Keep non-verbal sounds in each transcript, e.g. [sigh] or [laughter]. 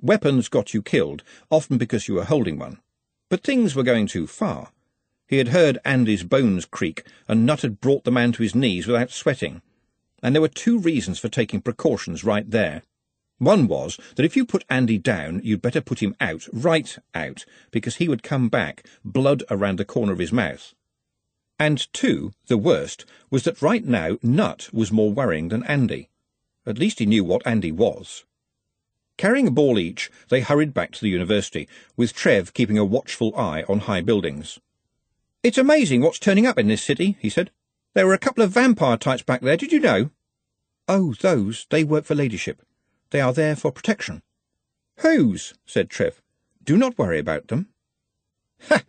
Weapons got you killed, often because you were holding one. But things were going too far. He had heard Andy's bones creak, and Nutt had brought the man to his knees without sweating. And there were two reasons for taking precautions right there. One was that if you put Andy down, you'd better put him out, right out, because he would come back, blood around the corner of his mouth. And two, the worst, was that right now Nutt was more worrying than Andy. At least he knew what Andy was. Carrying a ball each, they hurried back to the university, with Trev keeping a watchful eye on high buildings. It's amazing what's turning up in this city, he said. There were a couple of vampire types back there, did you know? Oh, those, they work for Ladyship. They are there for protection. Whose? said Trev. Do not worry about them. Ha!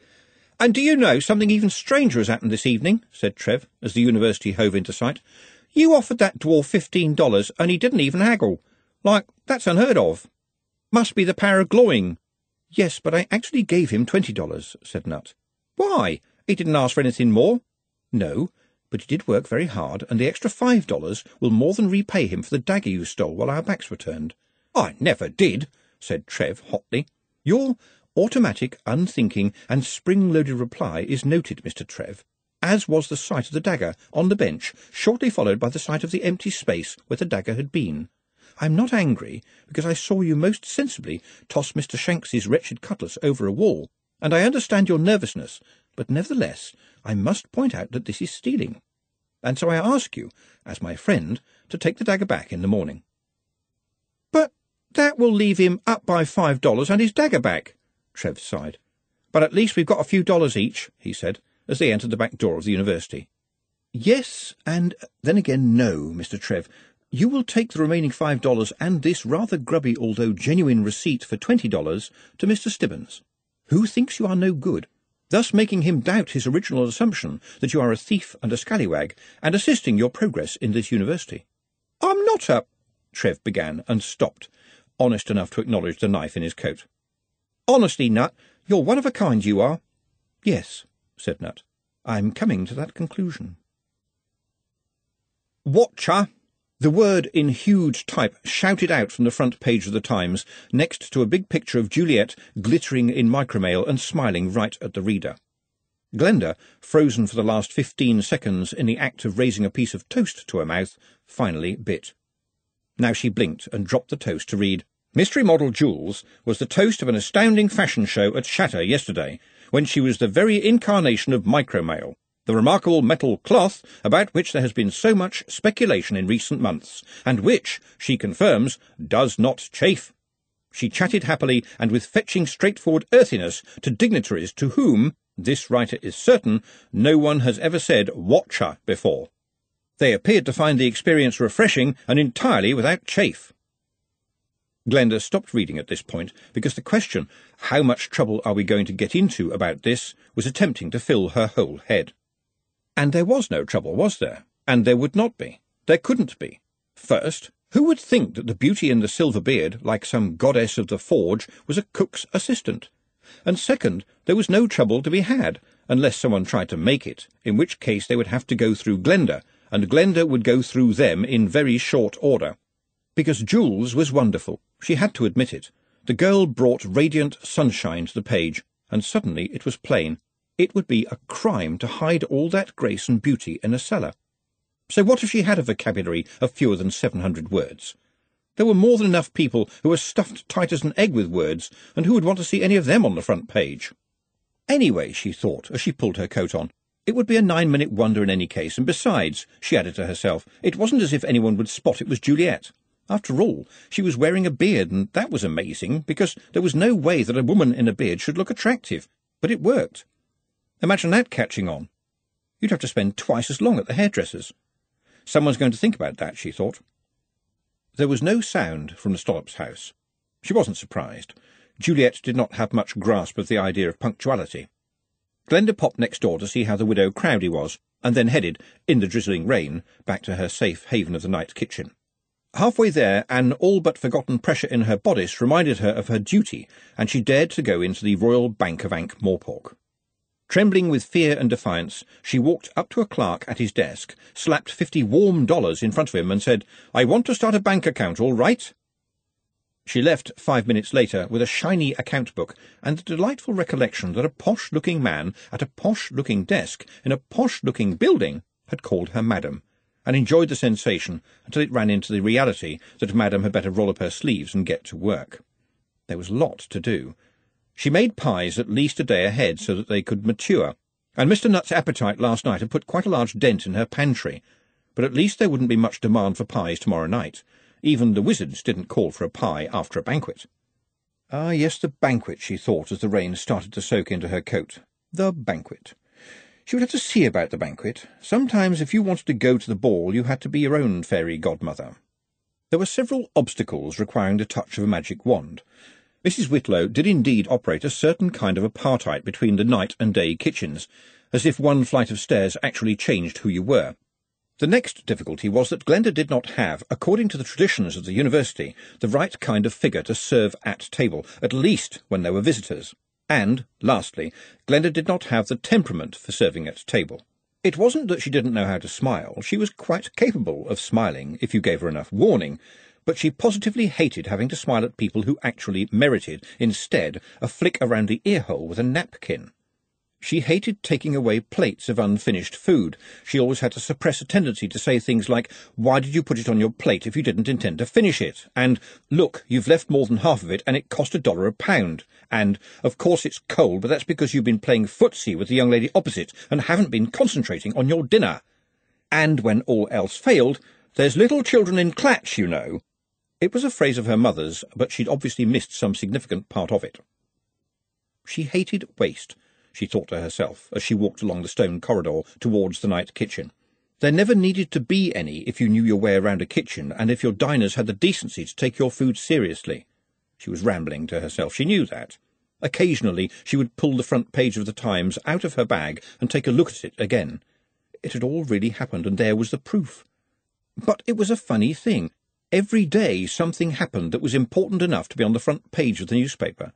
And do you know something even stranger has happened this evening? said Trev, as the university hove into sight. You offered that dwarf fifteen dollars, and he didn't even haggle. Like, that's unheard of. Must be the power of glowing. Yes, but I actually gave him twenty dollars, said Nutt. Why? He didn't ask for anything more. No, but he did work very hard, and the extra five dollars will more than repay him for the dagger you stole while our backs were turned. I never did, said Trev hotly. Your automatic, unthinking, and spring-loaded reply is noted, Mr. Trev, as was the sight of the dagger on the bench, shortly followed by the sight of the empty space where the dagger had been. I'm not angry, because I saw you most sensibly toss Mr. Shanks's wretched cutlass over a wall, and I understand your nervousness but nevertheless I must point out that this is stealing. And so I ask you, as my friend, to take the dagger back in the morning. But that will leave him up by five dollars and his dagger back, Trev sighed. But at least we've got a few dollars each, he said, as they entered the back door of the university. Yes, and then again no, Mr. Trev. You will take the remaining five dollars and this rather grubby although genuine receipt for twenty dollars to Mr. Stibbons, who thinks you are no good thus making him doubt his original assumption that you are a thief and a scallywag, and assisting your progress in this university. I'm not a... Trev began, and stopped, honest enough to acknowledge the knife in his coat. Honestly, Nutt, you're one of a kind, you are. Yes, said Nutt. I'm coming to that conclusion. Watcher! The word in huge type shouted out from the front page of the Times, next to a big picture of Juliet glittering in micromail and smiling right at the reader. Glenda, frozen for the last fifteen seconds in the act of raising a piece of toast to her mouth, finally bit. Now she blinked and dropped the toast to read, Mystery model Jules was the toast of an astounding fashion show at Shatta yesterday, when she was the very incarnation of micromail the remarkable metal cloth about which there has been so much speculation in recent months, and which, she confirms, does not chafe. She chatted happily and with fetching straightforward earthiness to dignitaries to whom, this writer is certain, no one has ever said watcher before. They appeared to find the experience refreshing and entirely without chafe. Glenda stopped reading at this point because the question, how much trouble are we going to get into about this, was attempting to fill her whole head. And there was no trouble, was there? And there would not be. There couldn't be. First, who would think that the beauty in the silver beard, like some goddess of the forge, was a cook's assistant? And second, there was no trouble to be had, unless someone tried to make it, in which case they would have to go through Glenda, and Glenda would go through them in very short order. Because Jules was wonderful, she had to admit it. The girl brought radiant sunshine to the page, and suddenly it was plain it would be a crime to hide all that grace and beauty in a cellar. So what if she had a vocabulary of fewer than seven hundred words? There were more than enough people who were stuffed tight as an egg with words, and who would want to see any of them on the front page? Anyway, she thought, as she pulled her coat on, it would be a nine-minute wonder in any case, and besides, she added to herself, it wasn't as if anyone would spot it was Juliet. After all, she was wearing a beard, and that was amazing, because there was no way that a woman in a beard should look attractive. But it worked. Imagine that catching on. You'd have to spend twice as long at the hairdresser's. Someone's going to think about that, she thought. There was no sound from the Stollops house. She wasn't surprised. Juliet did not have much grasp of the idea of punctuality. Glenda popped next door to see how the widow Crowdy was, and then headed, in the drizzling rain, back to her safe haven of the night kitchen. Halfway there, an all but forgotten pressure in her bodice reminded her of her duty, and she dared to go into the Royal Bank of Ankh-Morpork. Trembling with fear and defiance, she walked up to a clerk at his desk, slapped fifty warm dollars in front of him, and said, I want to start a bank account, all right? She left five minutes later with a shiny account book and the delightful recollection that a posh-looking man at a posh-looking desk in a posh-looking building had called her madam, and enjoyed the sensation until it ran into the reality that madam had better roll up her sleeves and get to work. There was a lot to do. She made pies at least a day ahead so that they could mature, and Mr. Nutt's appetite last night had put quite a large dent in her pantry, but at least there wouldn't be much demand for pies tomorrow night, even the wizards didn't call for a pie after a banquet. Ah, yes, the banquet, she thought as the rain started to soak into her coat. The banquet. She would have to see about the banquet. Sometimes, if you wanted to go to the ball, you had to be your own fairy godmother. There were several obstacles requiring the touch of a magic wand. Mrs. Whitlow did indeed operate a certain kind of apartheid between the night and day kitchens, as if one flight of stairs actually changed who you were. The next difficulty was that Glenda did not have, according to the traditions of the university, the right kind of figure to serve at table, at least when there were visitors. And, lastly, Glenda did not have the temperament for serving at table. It wasn't that she didn't know how to smile. She was quite capable of smiling if you gave her enough warning, but she positively hated having to smile at people who actually merited, instead, a flick around the ear-hole with a napkin. She hated taking away plates of unfinished food. She always had to suppress a tendency to say things like, Why did you put it on your plate if you didn't intend to finish it? And, Look, you've left more than half of it and it cost a dollar a pound. And, Of course it's cold, but that's because you've been playing footsie with the young lady opposite and haven't been concentrating on your dinner. And when all else failed, There's little children in Klatch, you know. It was a phrase of her mother's, but she'd obviously missed some significant part of it. She hated waste she thought to herself as she walked along the stone corridor towards the night kitchen. There never needed to be any if you knew your way around a kitchen and if your diners had the decency to take your food seriously. She was rambling to herself. She knew that. Occasionally she would pull the front page of the Times out of her bag and take a look at it again. It had all really happened, and there was the proof. But it was a funny thing. Every day something happened that was important enough to be on the front page of the newspaper.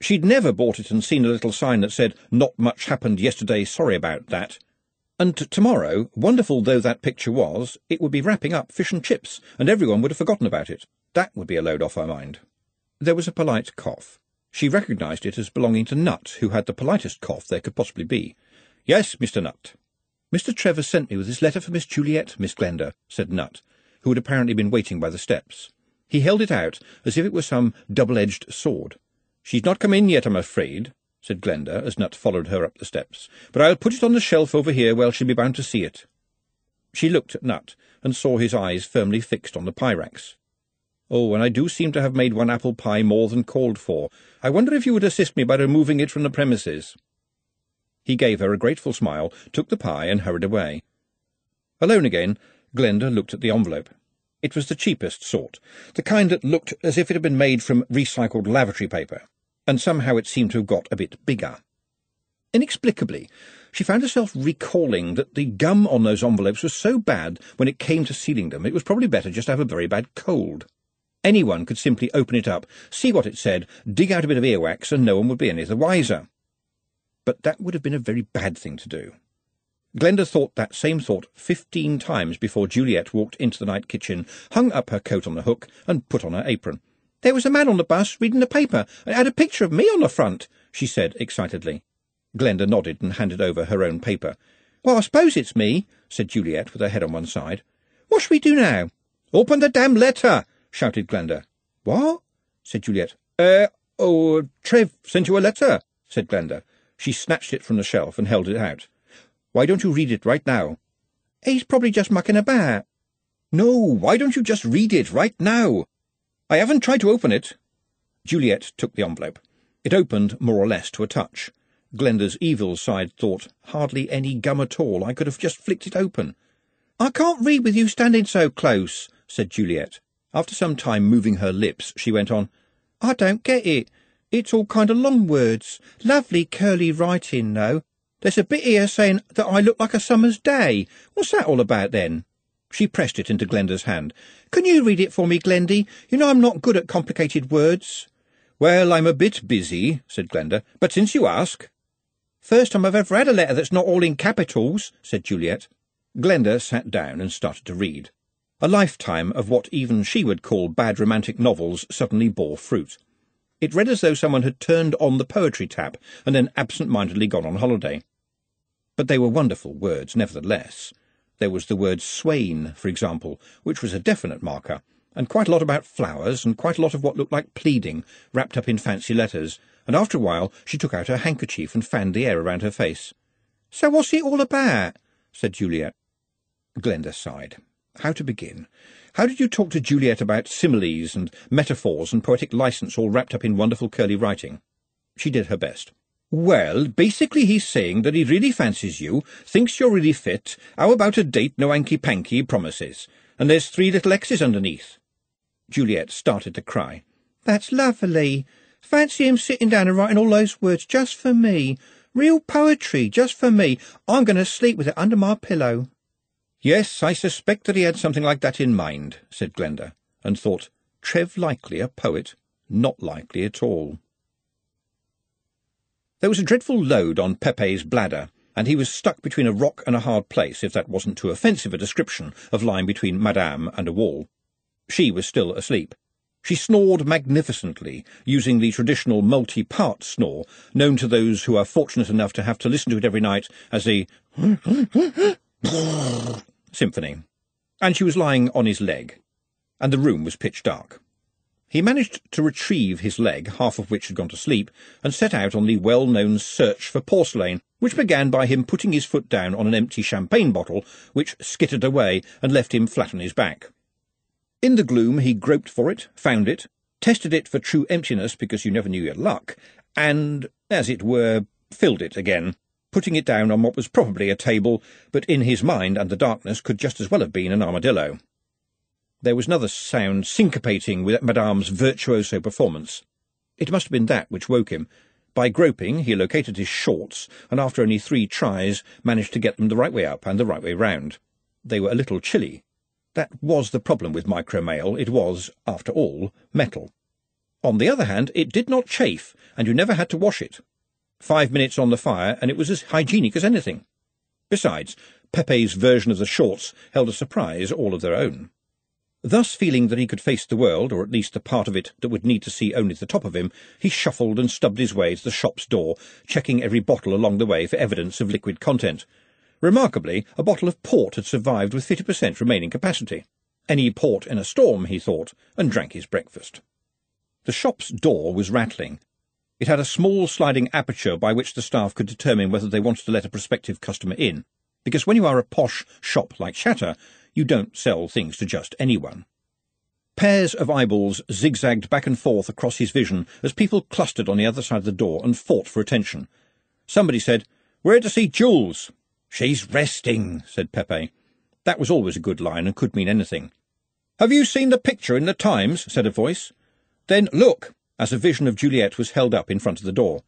She'd never bought it and seen a little sign that said, Not much happened yesterday, sorry about that. And tomorrow, wonderful though that picture was, it would be wrapping up fish and chips, and everyone would have forgotten about it. That would be a load off her mind. There was a polite cough. She recognised it as belonging to Nutt, who had the politest cough there could possibly be. Yes, Mr. Nutt. Mr. Trevor sent me with his letter for Miss Juliet, Miss Glenda, said Nutt, who had apparently been waiting by the steps. He held it out as if it were some double-edged sword. She's not come in yet, I'm afraid, said Glenda, as Nutt followed her up the steps, but I'll put it on the shelf over here where she'll be bound to see it. She looked at Nutt, and saw his eyes firmly fixed on the pyrax. Oh, and I do seem to have made one apple pie more than called for. I wonder if you would assist me by removing it from the premises. He gave her a grateful smile, took the pie, and hurried away. Alone again, Glenda looked at the envelope. It was the cheapest sort, the kind that looked as if it had been made from recycled lavatory paper, and somehow it seemed to have got a bit bigger. Inexplicably, she found herself recalling that the gum on those envelopes was so bad when it came to sealing them it was probably better just to have a very bad cold. Anyone could simply open it up, see what it said, dig out a bit of earwax, and no one would be any the wiser. But that would have been a very bad thing to do. Glenda thought that same thought fifteen times before Juliet walked into the night kitchen, hung up her coat on the hook, and put on her apron. There was a man on the bus reading the paper, and had a picture of me on the front, she said excitedly. Glenda nodded and handed over her own paper. Well, I suppose it's me, said Juliet, with her head on one side. What shall we do now? Open the damn letter, shouted Glenda. What? said Juliet. Er, uh, oh, Trev sent you a letter, said Glenda. She snatched it from the shelf and held it out. Why don't you read it right now? He's probably just mucking about. No, why don't you just read it right now? I haven't tried to open it. Juliet took the envelope. It opened more or less to a touch. Glenda's evil side thought, hardly any gum at all. I could have just flicked it open. I can't read with you standing so close, said Juliet. After some time moving her lips, she went on, I don't get it. It's all kind of long words. Lovely curly writing, though. There's a bit here saying that I look like a summer's day. What's that all about, then? She pressed it into Glenda's hand. Can you read it for me, Glendy? You know I'm not good at complicated words. Well, I'm a bit busy, said Glenda, but since you ask. First time I've ever had a letter that's not all in capitals, said Juliet. Glenda sat down and started to read. A lifetime of what even she would call bad romantic novels suddenly bore fruit. It read as though someone had turned on the poetry tap and then absent-mindedly gone on holiday. But they were wonderful words, nevertheless. There was the word swain, for example, which was a definite marker, and quite a lot about flowers, and quite a lot of what looked like pleading, wrapped up in fancy letters, and after a while she took out her handkerchief and fanned the air around her face. So what's it all about? said Juliet. Glenda sighed. How to begin? How did you talk to Juliet about similes and metaphors and poetic license all wrapped up in wonderful curly writing? She did her best. Well, basically he's saying that he really fancies you, thinks you're really fit, how about a date no hanky-panky promises, and there's three little X's underneath. Juliet started to cry. That's lovely. Fancy him sitting down and writing all those words just for me. Real poetry, just for me. I'm going to sleep with it under my pillow. Yes, I suspect that he had something like that in mind, said Glenda, and thought, Trev likely a poet? Not likely at all. There was a dreadful load on Pepe's bladder, and he was stuck between a rock and a hard place, if that wasn't too offensive a description of lying between Madame and a wall. She was still asleep. She snored magnificently, using the traditional multi-part snore, known to those who are fortunate enough to have to listen to it every night as a [laughs] symphony. And she was lying on his leg, and the room was pitch dark. He managed to retrieve his leg, half of which had gone to sleep, and set out on the well-known search for porcelain, which began by him putting his foot down on an empty champagne bottle, which skittered away and left him flat on his back. In the gloom he groped for it, found it, tested it for true emptiness because you never knew your luck, and, as it were, filled it again, putting it down on what was probably a table, but in his mind and the darkness could just as well have been an armadillo. There was another sound syncopating with Madame's virtuoso performance. It must have been that which woke him. By groping, he located his shorts, and after only three tries managed to get them the right way up and the right way round. They were a little chilly. That was the problem with micromail. It was, after all, metal. On the other hand, it did not chafe, and you never had to wash it. Five minutes on the fire, and it was as hygienic as anything. Besides, Pepe's version of the shorts held a surprise all of their own. Thus feeling that he could face the world, or at least the part of it that would need to see only the top of him, he shuffled and stubbed his way to the shop's door, checking every bottle along the way for evidence of liquid content. Remarkably, a bottle of port had survived with 50% remaining capacity. Any port in a storm, he thought, and drank his breakfast. The shop's door was rattling. It had a small sliding aperture by which the staff could determine whether they wanted to let a prospective customer in, because when you are a posh shop like Shatta, you don't sell things to just anyone. Pairs of eyeballs zigzagged back and forth across his vision as people clustered on the other side of the door and fought for attention. Somebody said, We're to see Jules. She's resting, said Pepe. That was always a good line and could mean anything. Have you seen the picture in the Times? said a voice. Then look, as a vision of Juliet was held up in front of the door.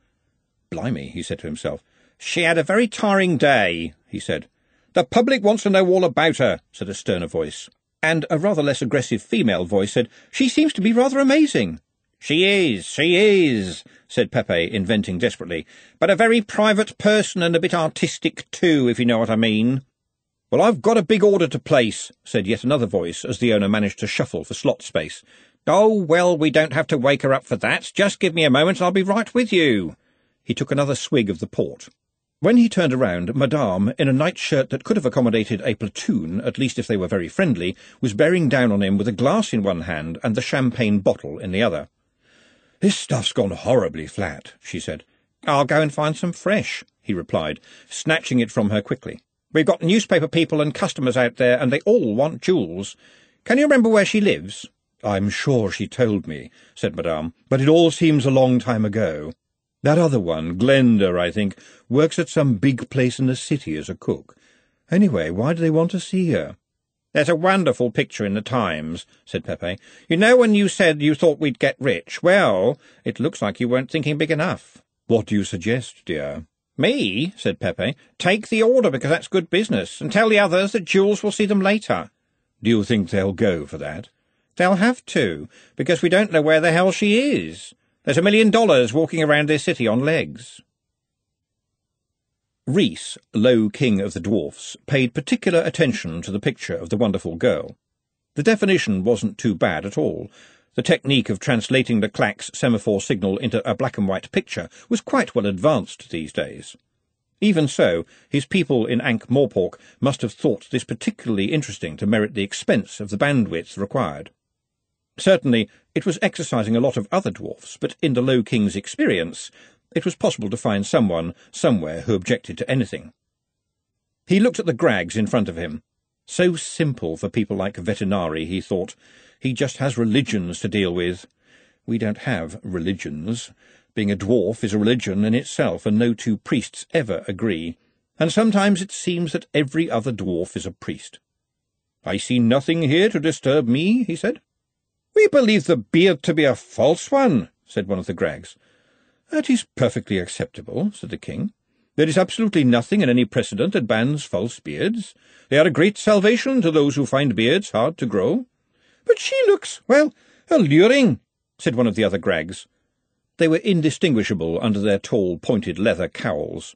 Blimey, he said to himself. She had a very tiring day, he said. The public wants to know all about her, said a sterner voice. And a rather less aggressive female voice said, She seems to be rather amazing. She is, she is, said Pepe, inventing desperately, but a very private person and a bit artistic too, if you know what I mean. Well, I've got a big order to place, said yet another voice, as the owner managed to shuffle for slot space. Oh, well, we don't have to wake her up for that. Just give me a moment and I'll be right with you. He took another swig of the port. When he turned around, Madame, in a nightshirt that could have accommodated a platoon, at least if they were very friendly, was bearing down on him with a glass in one hand and the champagne bottle in the other. This stuff's gone horribly flat, she said. I'll go and find some fresh, he replied, snatching it from her quickly. We've got newspaper people and customers out there, and they all want Jules. Can you remember where she lives? I'm sure she told me, said Madame, but it all seems a long time ago. That other one, Glenda, I think, works at some big place in the city as a cook. Anyway, why do they want to see her? There's a wonderful picture in the Times, said Pepe. You know when you said you thought we'd get rich? Well, it looks like you weren't thinking big enough. What do you suggest, dear? Me, said Pepe. Take the order, because that's good business, and tell the others that Jules will see them later. Do you think they'll go for that? They'll have to, because we don't know where the hell she is. There's a million dollars walking around this city on legs. Rhys, low king of the dwarfs, paid particular attention to the picture of the wonderful girl. The definition wasn't too bad at all. The technique of translating the clack's semaphore signal into a black and white picture was quite well advanced these days. Even so, his people in Ankh-Morpork must have thought this particularly interesting to merit the expense of the bandwidth required. Certainly, it was exercising a lot of other dwarfs, but in the Low King's experience, it was possible to find someone, somewhere, who objected to anything. He looked at the Grags in front of him. So simple for people like Vetinari, he thought. He just has religions to deal with. We don't have religions. Being a dwarf is a religion in itself, and no two priests ever agree. And sometimes it seems that every other dwarf is a priest. I see nothing here to disturb me, he said. We believe the beard to be a false one, said one of the Grags. That is perfectly acceptable, said the king. There is absolutely nothing in any precedent that bans false beards. They are a great salvation to those who find beards hard to grow. But she looks, well, alluring, said one of the other Grags. They were indistinguishable under their tall, pointed leather cowls.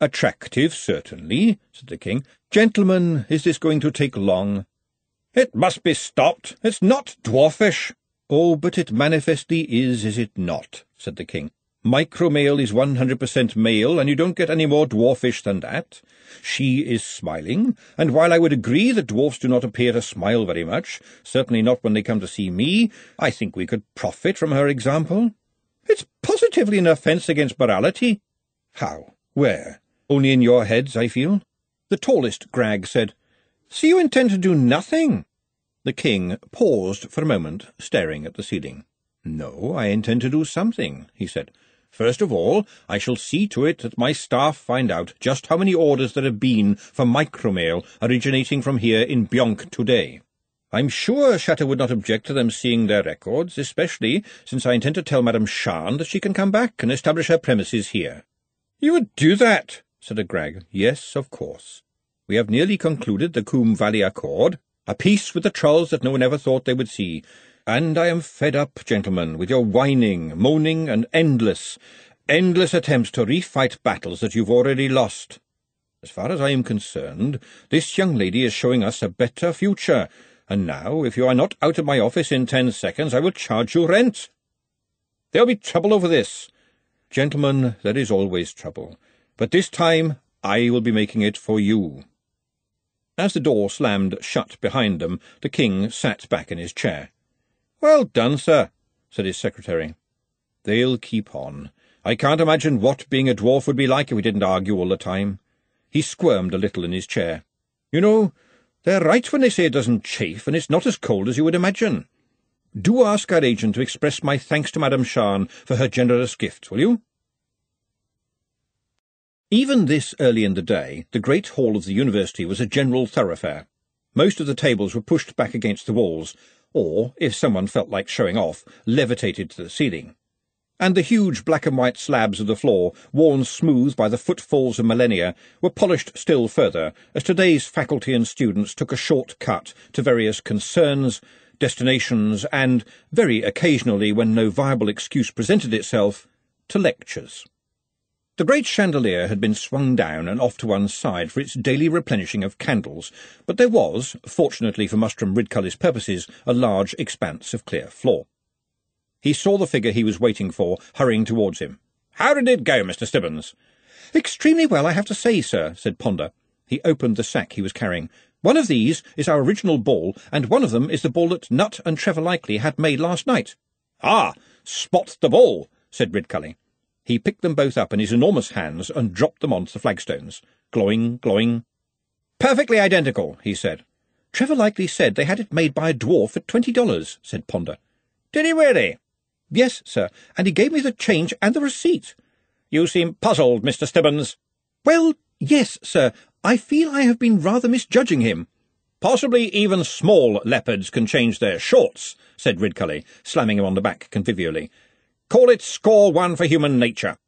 Attractive, certainly, said the king. Gentlemen, is this going to take long? It must be stopped. It's not dwarfish. Oh, but it manifestly is, is it not? said the king. Micromail is 100% mail, and you don't get any more dwarfish than that. She is smiling, and while I would agree that dwarfs do not appear to smile very much, certainly not when they come to see me, I think we could profit from her example. It's positively an offence against morality. How? Where? Only in your heads, I feel. The tallest Grag said, So you intend to do nothing? The king paused for a moment, staring at the ceiling. No, I intend to do something, he said. First of all, I shall see to it that my staff find out just how many orders there have been for micromail originating from here in Bonk today. I'm sure Shatta would not object to them seeing their records, especially since I intend to tell Madame Sharn that she can come back and establish her premises here. You would do that, said a Grag. Yes, of course. We have nearly concluded the Koom Valley Accord, a peace with the trolls that no one ever thought they would see, and I am fed up, gentlemen, with your whining, moaning, and endless, endless attempts to refight battles that you've already lost. As far as I am concerned, this young lady is showing us a better future, and now, if you are not out of my office in ten seconds, I will charge you rent. There'll be trouble over this. Gentlemen, there is always trouble, but this time I will be making it for you. As the door slammed shut behind them, the king sat back in his chair. Well done, sir, said his secretary. They'll keep on. I can't imagine what being a dwarf would be like if we didn't argue all the time. He squirmed a little in his chair. You know, they're right when they say it doesn't chafe, and it's not as cold as you would imagine. Do ask our agent to express my thanks to Madame Sharn for her generous gift, will you? Even this early in the day, the great hall of the university was a general thoroughfare. Most of the tables were pushed back against the walls, or, if someone felt like showing off, levitated to the ceiling. And the huge black and white slabs of the floor, worn smooth by the footfalls of millennia, were polished still further as today's faculty and students took a short cut to various concerns, destinations, and, very occasionally when no viable excuse presented itself, to lectures. The great chandelier had been swung down and off to one side for its daily replenishing of candles, but there was, fortunately for Mustrum Ridcully's purposes, a large expanse of clear floor. He saw the figure he was waiting for, hurrying towards him. How did it go, Mr. Stibbons? Extremely well, I have to say, sir, said Ponder. He opened the sack he was carrying. One of these is our original ball, and one of them is the ball that Nutt and Trevor Likely had made last night. Ah, spot the ball, said Ridcully. He picked them both up in his enormous hands and dropped them onto the flagstones. Glowing, glowing. Perfectly identical, he said. Trevor Likely said they had it made by a dwarf at twenty dollars, said Ponder. Did he really? Yes, sir, and he gave me the change and the receipt. You seem puzzled, Mr. Stibbons. Well, yes, sir. I feel I have been rather misjudging him. Possibly even small leopards can change their shorts, said Ridcully, slamming him on the back convivially. Call it score one for human nature.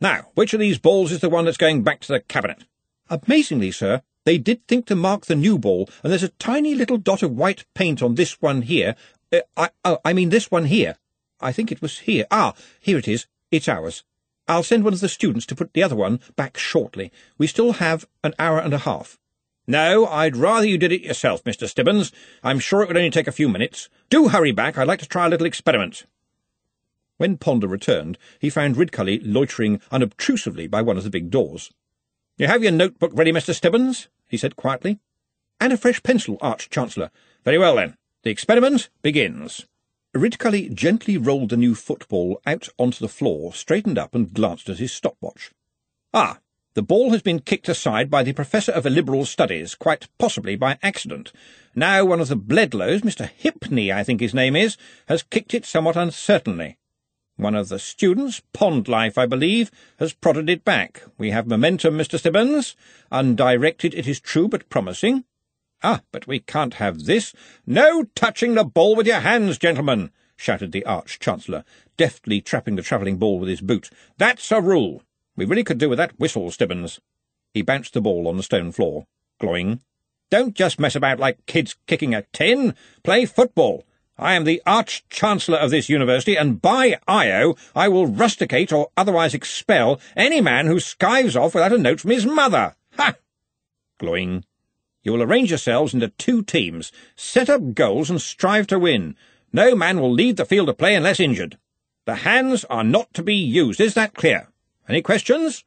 Now, which of these balls is the one that's going back to the cabinet? Amazingly, sir, they did think to mark the new ball, and there's a tiny little dot of white paint on this one here. Uh, I, oh, I mean this one here. I think it was here. Ah, here it is. It's ours. I'll send one of the students to put the other one back shortly. We still have an hour and a half. No, I'd rather you did it yourself, Mr. Stibbons. I'm sure it would only take a few minutes. Do hurry back. I'd like to try a little experiment. When Ponder returned, he found Ridcully loitering unobtrusively by one of the big doors. You have your notebook ready, Mr. Stibbons? he said quietly. And a fresh pencil, Arch-Chancellor. Very well, then. The experiment begins. Ridcully gently rolled the new football out onto the floor, straightened up, and glanced at his stopwatch. Ah, the ball has been kicked aside by the Professor of Illiberal Studies, quite possibly by accident. Now one of the Bledlows, Mr. Hipney, I think his name is, has kicked it somewhat uncertainly. One of the students, Pond Life, I believe, has prodded it back. We have momentum, Mr. Stibbons. Undirected, it is true, but promising. Ah, but we can't have this. No touching the ball with your hands, gentlemen, shouted the Arch-Chancellor, deftly trapping the travelling ball with his boot. That's a rule. We really could do with that whistle, Stibbons. He bounced the ball on the stone floor, glowing. Don't just mess about like kids kicking a tin. Play football. I am the Arch-Chancellor of this university, and by Io, I will rusticate or otherwise expel any man who skives off without a note from his mother. Ha! Glowing. You will arrange yourselves into two teams, set up goals, and strive to win. No man will leave the field of play unless injured. The hands are not to be used. Is that clear? Any questions?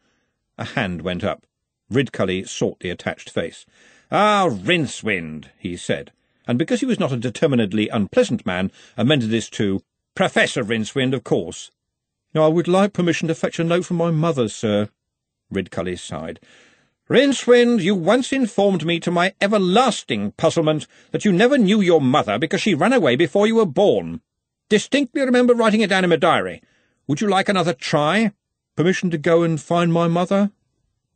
A hand went up. Ridcully sought the attached face. Ah, Rincewind, he said, and because he was not a determinedly unpleasant man, amended this to Professor Rincewind, of course. I would like permission to fetch a note from my mother, sir. Ridcully sighed. Rincewind, you once informed me to my everlasting puzzlement that you never knew your mother because she ran away before you were born. Distinctly remember writing it down in my diary. Would you like another try? Permission to go and find my mother?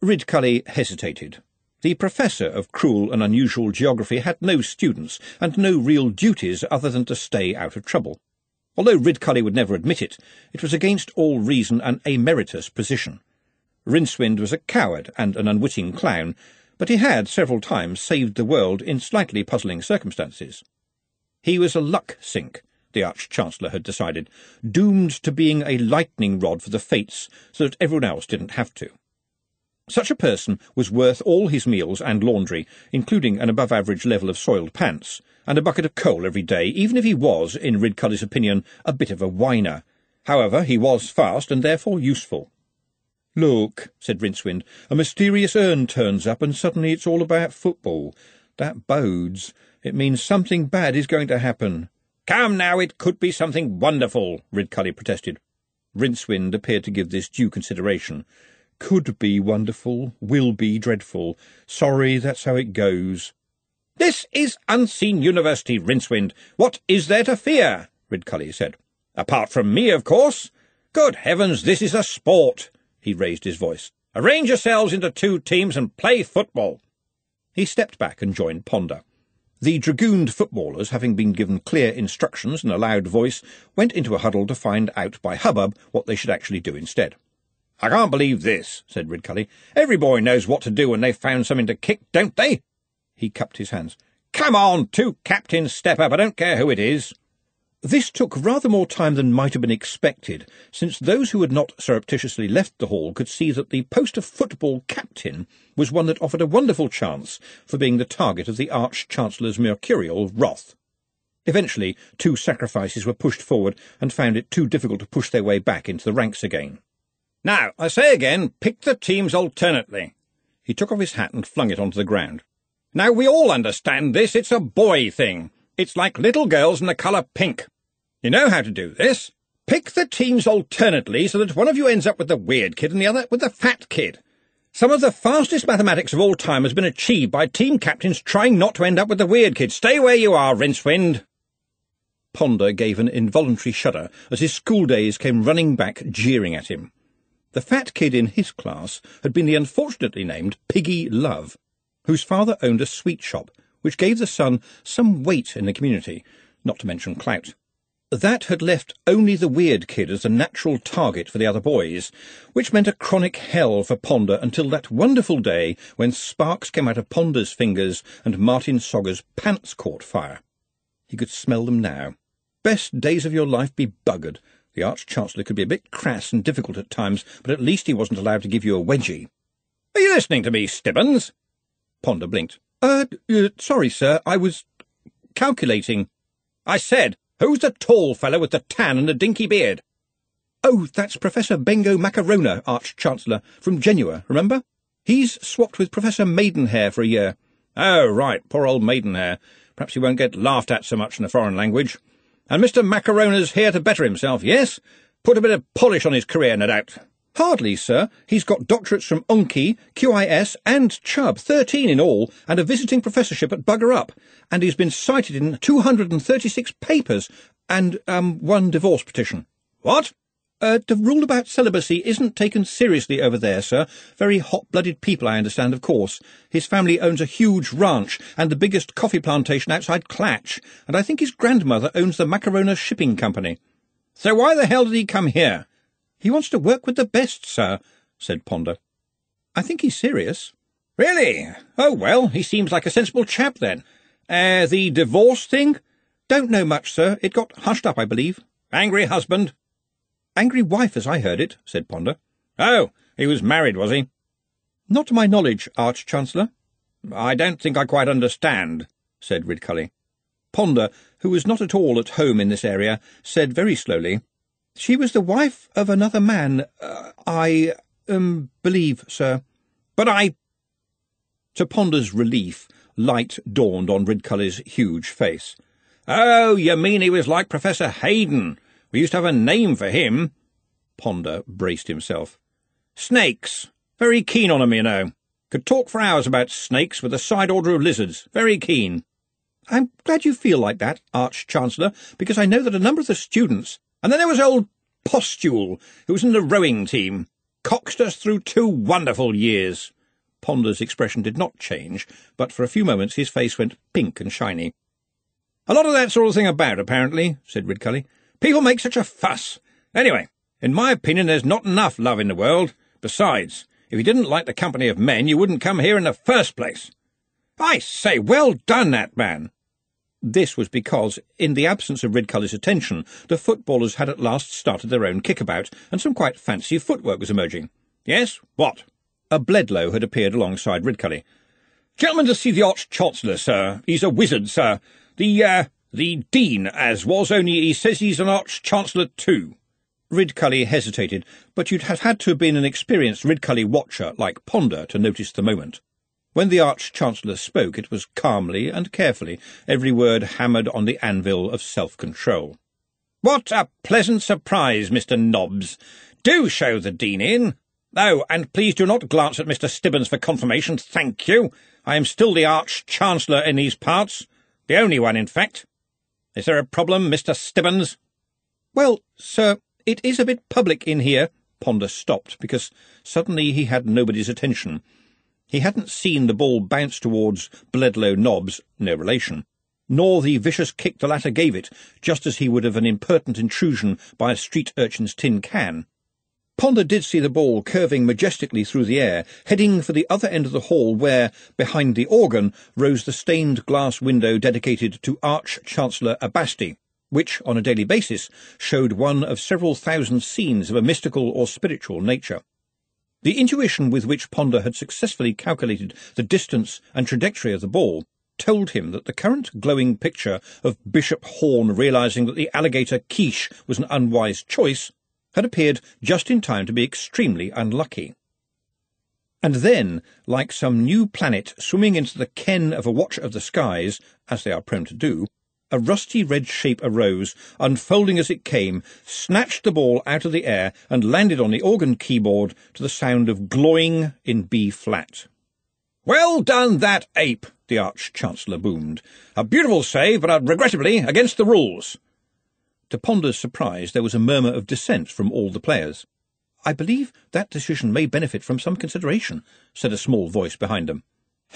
Ridcully hesitated. The professor of cruel and unusual geography had no students, and no real duties other than to stay out of trouble. Although Ridcully would never admit it, it was against all reason an emeritus position. Rincewind was a coward and an unwitting clown, but he had several times saved the world in slightly puzzling circumstances. He was a luck sink, the Arch-Chancellor had decided, doomed to being a lightning rod for the fates so that everyone else didn't have to. Such a person was worth all his meals and laundry, including an above-average level of soiled pants, and a bucket of coal every day, even if he was, in Ridcully's opinion, a bit of a whiner. However, he was fast and therefore useful. Look, said Rincewind, a mysterious urn turns up and suddenly it's all about football. That bodes. It means something bad is going to happen. Come now, it could be something wonderful, Ridcully protested. Rincewind appeared to give this due consideration. Could be wonderful, will be dreadful. Sorry, that's how it goes. This is Unseen University, Rincewind. What is there to fear? Ridcully said. Apart from me, of course. Good heavens, this is a sport. He raised his voice. Arrange yourselves into two teams and play football. He stepped back and joined Ponder. The dragooned footballers, having been given clear instructions in a loud voice, went into a huddle to find out by hubbub what they should actually do instead. I can't believe this, said Ridcully. Every boy knows what to do when they've found something to kick, don't they? He cupped his hands. Come on, two captains step up. I don't care who it is. This took rather more time than might have been expected, since those who had not surreptitiously left the hall could see that the post of football captain was one that offered a wonderful chance for being the target of the Arch-Chancellor's mercurial wrath. Eventually, two sacrifices were pushed forward and found it too difficult to push their way back into the ranks again. Now, I say again, pick the teams alternately. He took off his hat and flung it onto the ground. Now, we all understand this. It's a boy thing. It's like little girls in the colour pink. You know how to do this. Pick the teams alternately so that one of you ends up with the weird kid and the other with the fat kid. Some of the fastest mathematics of all time has been achieved by team captains trying not to end up with the weird kid. Stay where you are, Rincewind. Ponder gave an involuntary shudder as his school days came running back, jeering at him. The fat kid in his class had been the unfortunately named Piggy Love, whose father owned a sweet shop which gave the son some weight in the community, not to mention clout. That had left only the weird kid as a natural target for the other boys, which meant a chronic hell for Ponder until that wonderful day when sparks came out of Ponder's fingers and Martin Sogger's pants caught fire. He could smell them now. Best days of your life be buggered. The Arch-Chancellor could be a bit crass and difficult at times, but at least he wasn't allowed to give you a wedgie. Are you listening to me, Stibbons? Ponder blinked. Uh, uh, sorry, sir, I was calculating. I said, who's the tall fellow with the tan and the dinky beard? Oh, that's Professor Bengo Macarona, Arch-Chancellor, from Genua, remember? He's swapped with Professor Maidenhair for a year. Oh, right, poor old Maidenhair. Perhaps he won't get laughed at so much in a foreign language. And Mr. Macarona's here to better himself, yes? Put a bit of polish on his career, no doubt. Hardly, sir. He's got doctorates from UNCI, QIS, and Chubb, thirteen in all, and a visiting professorship at Bugarup, and he's been cited in 236 papers, and, um, one divorce petition. What? Uh, the rule about celibacy isn't taken seriously over there, sir. Very hot-blooded people, I understand, of course. His family owns a huge ranch and the biggest coffee plantation outside Klatch, and I think his grandmother owns the Macarona Shipping Company. So why the hell did he come here? He wants to work with the best, sir, said Ponder. I think he's serious. Really? Oh, well, he seems like a sensible chap, then. Uh, the divorce thing? Don't know much, sir. It got hushed up, I believe. Angry husband? Angry wife, as I heard it, said Ponder. Oh, he was married, was he? Not to my knowledge, Arch-Chancellor. I don't think I quite understand, said Ridcully. Ponder, who was not at all at home in this area, said very slowly, She was the wife of another man, uh, I, um, believe, sir. But I... To Ponder's relief, light dawned on Ridcully's huge face. Oh, you mean he was like Professor Hayden, we used to have a name for him. Ponder braced himself. Snakes. Very keen on 'em, you know. Could talk for hours about snakes with a side order of lizards. Very keen. I'm glad you feel like that, Arch-Chancellor, because I know that a number of the students... And then there was old Postule, who was in the rowing team. Coxed us through two wonderful years. Ponder's expression did not change, but for a few moments his face went pink and shiny. A lot of that sort of thing about, apparently, said Ridcully. People make such a fuss. Anyway, in my opinion, there's not enough love in the world. Besides, if you didn't like the company of men, you wouldn't come here in the first place. I say, well done, that man. This was because, in the absence of Ridcully's attention, the footballers had at last started their own kickabout, and some quite fancy footwork was emerging. Yes, what? A Bledlow had appeared alongside Ridcully. Gentlemen to see the Arch-Chancellor, sir. He's a wizard, sir. The, uh, the Dean, as was, only he says he's an Arch-Chancellor too. Ridcully hesitated, but you'd have had to have been an experienced Ridcully watcher like Ponder to notice the moment. When the Arch-Chancellor spoke, it was calmly and carefully, every word hammered on the anvil of self-control. What a pleasant surprise, Mr. Nobbs. Do show the Dean in. Oh, and please do not glance at Mr. Stibbons for confirmation, thank you. I am still the Arch-Chancellor in these parts. The only one, in fact. Is there a problem, Mr. Stibbons? Well, sir, it is a bit public in here. Ponder stopped, because suddenly he had nobody's attention. He hadn't seen the ball bounce towards Bledlow Nobbs, no relation, nor the vicious kick the latter gave it, just as he would of an impertinent intrusion by a street urchin's tin can. Ponder did see the ball curving majestically through the air, heading for the other end of the hall where, behind the organ, rose the stained glass window dedicated to Arch-Chancellor Abasti, which, on a daily basis, showed one of several thousand scenes of a mystical or spiritual nature. The intuition with which Ponder had successfully calculated the distance and trajectory of the ball told him that the current glowing picture of Bishop Horn realizing that the alligator quiche was an unwise choice had appeared just in time to be extremely unlucky. And then, like some new planet swimming into the ken of a watcher of the skies, as they are prone to do, a rusty red shape arose, unfolding as it came, snatched the ball out of the air, and landed on the organ keyboard to the sound of gloying in B-flat. Well done, that ape, the Arch-Chancellor boomed. A beautiful save, but regrettably against the rules. To Ponder's surprise, there was a murmur of dissent from all the players. I believe that decision may benefit from some consideration, said a small voice behind them.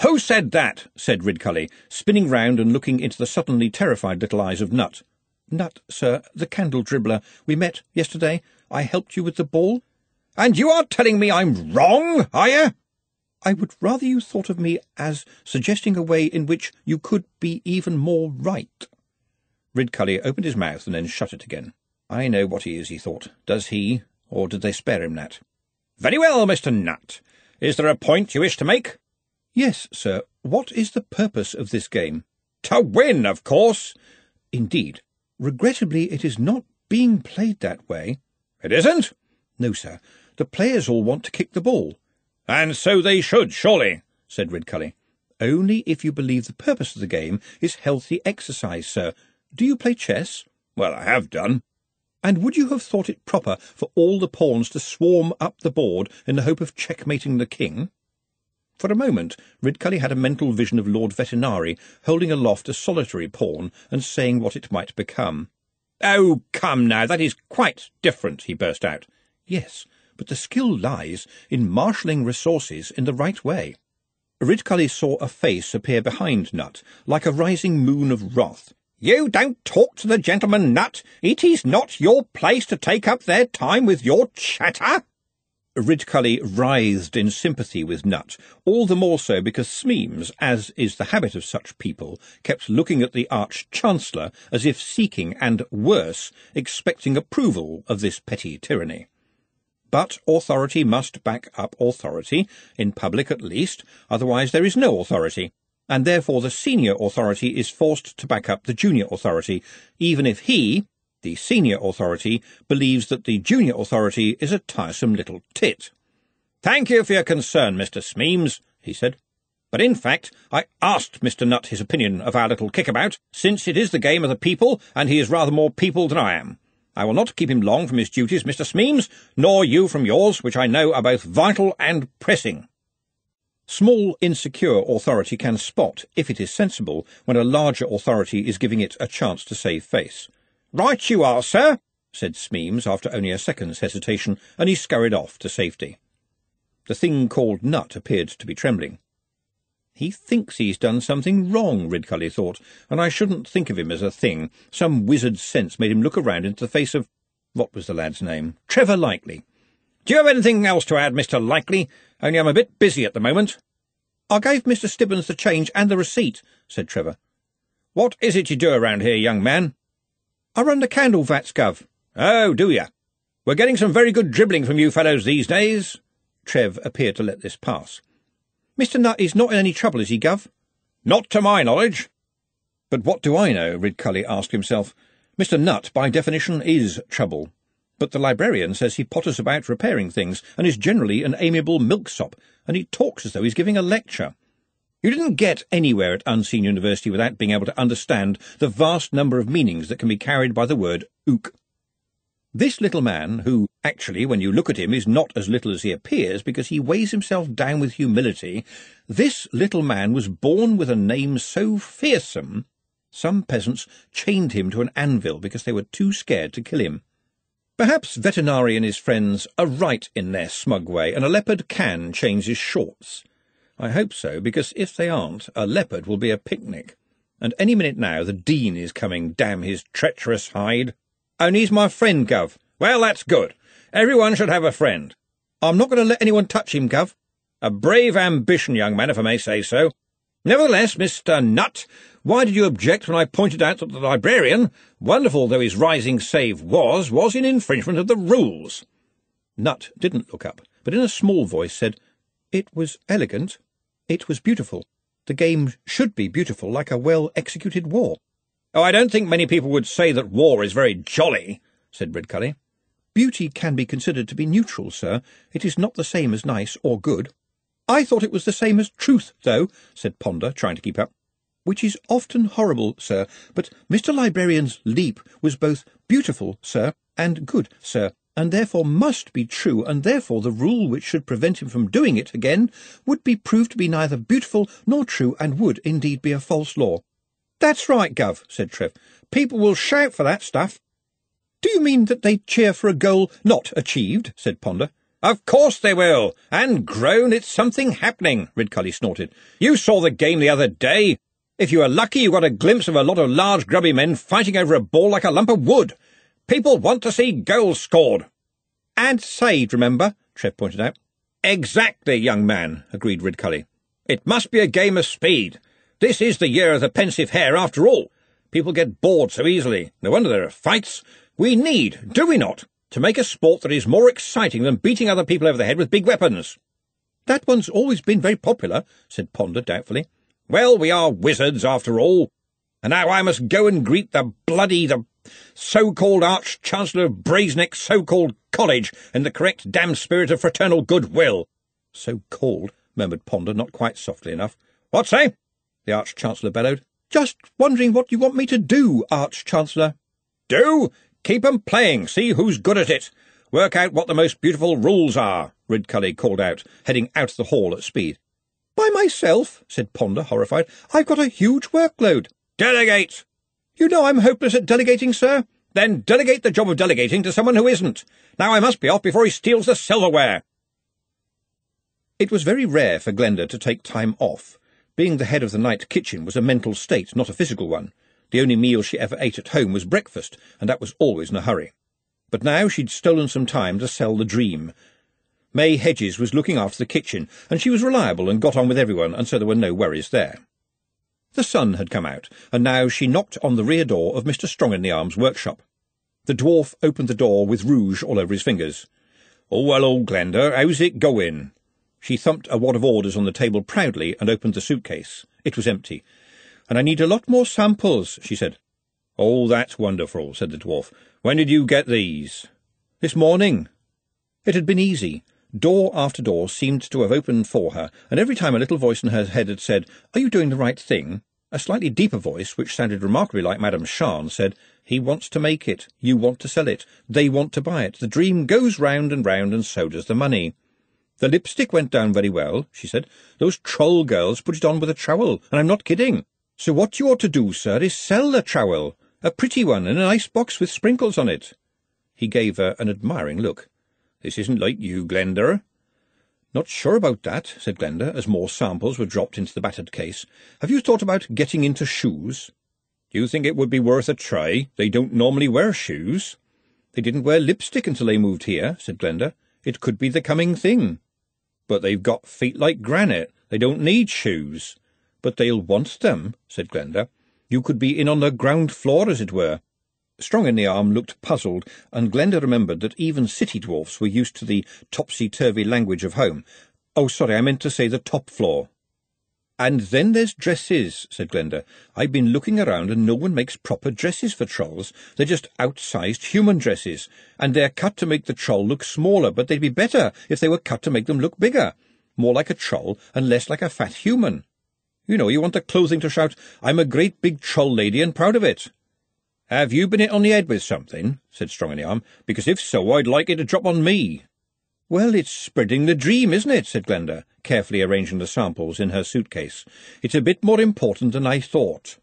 Who said that? said Ridcully, spinning round and looking into the suddenly terrified little eyes of Nutt. Nutt, sir, the candle dribbler. We met yesterday. I helped you with the ball. And you are telling me I'm wrong, are you? I would rather you thought of me as suggesting a way in which you could be even more right. Ridcully opened his mouth and then shut it again. I know what he is, he thought. Does he, or did they spare him that? Very well, Mr. Nutt. Is there a point you wish to make? Yes, sir. What is the purpose of this game? To win, of course. Indeed. Regrettably, it is not being played that way. It isn't? No, sir. The players all want to kick the ball. And so they should, surely, said Ridcully. Only if you believe the purpose of the game is healthy exercise, sir. Do you play chess? Well, I have done. And would you have thought it proper for all the pawns to swarm up the board in the hope of checkmating the king? For a moment, Ridcully had a mental vision of Lord Vetinari holding aloft a solitary pawn and saying what it might become. Oh, come now, that is quite different, he burst out. Yes, but the skill lies in marshalling resources in the right way. Ridcully saw a face appear behind Nutt, like a rising moon of wrath. You don't talk to the gentleman, Nutt. It is not your place to take up their time with your chatter. Ridcully writhed in sympathy with Nutt, all the more so because Smeems, as is the habit of such people, kept looking at the Arch-Chancellor as if seeking, and worse, expecting approval of this petty tyranny. But authority must back up authority, in public at least, otherwise there is no authority, and therefore the senior authority is forced to back up the junior authority, even if he, the senior authority believes that the junior authority is a tiresome little tit. Thank you for your concern, Mr. Smeems, he said. But in fact, I asked Mr. Nutt his opinion of our little kickabout, since it is the game of the people, and he is rather more people than I am. I will not keep him long from his duties, Mr. Smeems, nor you from yours, which I know are both vital and pressing. Small, insecure authority can spot, if it is sensible, when a larger authority is giving it a chance to save face. Right you are, sir, said Smeems after only a second's hesitation, and he scurried off to safety. The thing called Nutt appeared to be trembling. He thinks he's done something wrong, Ridcully thought, and I shouldn't think of him as a thing. Some wizard sense made him look around into the face of... what was the lad's name? Trevor Likely. Do you have anything else to add, Mr. Likely? Only I'm a bit busy at the moment. I gave Mr. Stibbons the change and the receipt, said Trevor. What is it you do around here, young man? I run the candle vats, Gov. Oh, do you? We're getting some very good dribbling from you fellows these days. Trev appeared to let this pass. Mr. Nutt is not in any trouble, is he, Gov? Not to my knowledge. But what do I know? Ridcully asked himself. Mr. Nutt, by definition, is trouble. But the librarian says he potters about repairing things, and is generally an amiable milksop, and he talks as though he's giving a lecture. You didn't get anywhere at Unseen University without being able to understand the vast number of meanings that can be carried by the word ook. This little man, who, actually, when you look at him, is not as little as he appears because he weighs himself down with humility, this little man was born with a name so fearsome, some peasants chained him to an anvil because they were too scared to kill him. Perhaps Vetinari and his friends are right in their smug way, and a leopard can change his shorts. I hope so, because if they aren't, a leopard will be a picnic. And any minute now the Dean is coming, damn his treacherous hide. Only he's my friend, Gov. Well, that's good. Everyone should have a friend. I'm not going to let anyone touch him, Gov. A brave ambition, young man, if I may say so. Nevertheless, Mr. Nutt, why did you object when I pointed out that the librarian, wonderful though his rising save was, was in infringement of the rules? Nutt didn't look up, but in a small voice said, It was elegant. It was beautiful. The game should be beautiful, like a well-executed war. Oh, I don't think many people would say that war is very jolly, said Ridcully. Beauty can be considered to be neutral, sir. It is not the same as nice or good. I thought it was the same as truth, though, said Ponder, trying to keep up. Which is often horrible, sir, but Mr. Librarian's leap was both beautiful, sir, and good, sir, and therefore must be true, and therefore the rule which should prevent him from doing it again would be proved to be neither beautiful nor true, and would indeed be a false law. That's right, Gov, said Trev. People will shout for that stuff. Do you mean that they cheer for a goal not achieved? said Ponder. Of course they will. And groan, it's something happening, Ridcully snorted. You saw the game the other day. If you were lucky, you got a glimpse of a lot of large grubby men fighting over a ball like a lump of wood. People want to see goals scored. And saved, remember, Trev pointed out. Exactly, young man, agreed Ridcully. It must be a game of speed. This is the year of the pensive hare, after all. People get bored so easily. No wonder there are fights. We need, do we not, to make a sport that is more exciting than beating other people over the head with big weapons. That one's always been very popular, said Ponder doubtfully. Well, we are wizards, after all. And now I must go and greet the bloody, the so-called Arch-Chancellor of Brazeneck so-called college in the correct damned spirit of fraternal goodwill. So-called, murmured Ponder, not quite softly enough. What say? The Arch-Chancellor bellowed. Just wondering what you want me to do, Arch-Chancellor. Do? Keep 'em playing, see who's good at it. Work out what the most beautiful rules are, Ridcully called out, heading out of the hall at speed. By myself, said Ponder, horrified. I've got a huge workload. Delegate! You know I'm hopeless at delegating, sir. Then delegate the job of delegating to someone who isn't. Now I must be off before he steals the silverware. It was very rare for Glenda to take time off. Being the head of the night kitchen was a mental state, not a physical one. The only meal she ever ate at home was breakfast, and that was always in a hurry. But now she'd stolen some time to sell the dream. May Hedges was looking after the kitchen, and she was reliable and got on with everyone, and so there were no worries there. The sun had come out, and now she knocked on the rear door of Mr. Strong-in-the-Arm's workshop. The dwarf opened the door with rouge all over his fingers. Oh, well, old Glenda, how's it going? She thumped a wad of orders on the table proudly and opened the suitcase. It was empty. And I need a lot more samples, she said. Oh, that's wonderful, said the dwarf. When did you get these? This morning. It had been easy. Door after door seemed to have opened for her, and every time a little voice in her head had said, Are you doing the right thing? A slightly deeper voice, which sounded remarkably like Madame Sharn, said, He wants to make it. You want to sell it. They want to buy it. The dream goes round and round, and so does the money. The lipstick went down very well, she said. Those troll girls put it on with a trowel, and I'm not kidding. So what you ought to do, sir, is sell the trowel. A pretty one in a nice box with sprinkles on it. He gave her an admiring look. This isn't like you, Glenda. Not sure about that, said Glenda, as more samples were dropped into the battered case. Have you thought about getting into shoes? Do you think it would be worth a try? They don't normally wear shoes. They didn't wear lipstick until they moved here, said Glenda. It could be the coming thing. But they've got feet like granite. They don't need shoes. But they'll want them, said Glenda. You could be in on the ground floor, as it were. Strong-in-the-Arm looked puzzled, and Glenda remembered that even city dwarfs were used to the topsy-turvy language of home. Oh, sorry, I meant to say the top floor. And then there's dresses, said Glenda. I've been looking around and no one makes proper dresses for trolls. They're just outsized human dresses, and they're cut to make the troll look smaller, but they'd be better if they were cut to make them look bigger. More like a troll and less like a fat human. You know, you want the clothing to shout, I'm a great big troll lady and proud of it. Have you been hit on the head with something? said Strong-in-the-Arm. Because if so, I'd like it to drop on me. Well, it's spreading the dream, isn't it? said Glenda, carefully arranging the samples in her suitcase. It's a bit more important than I thought.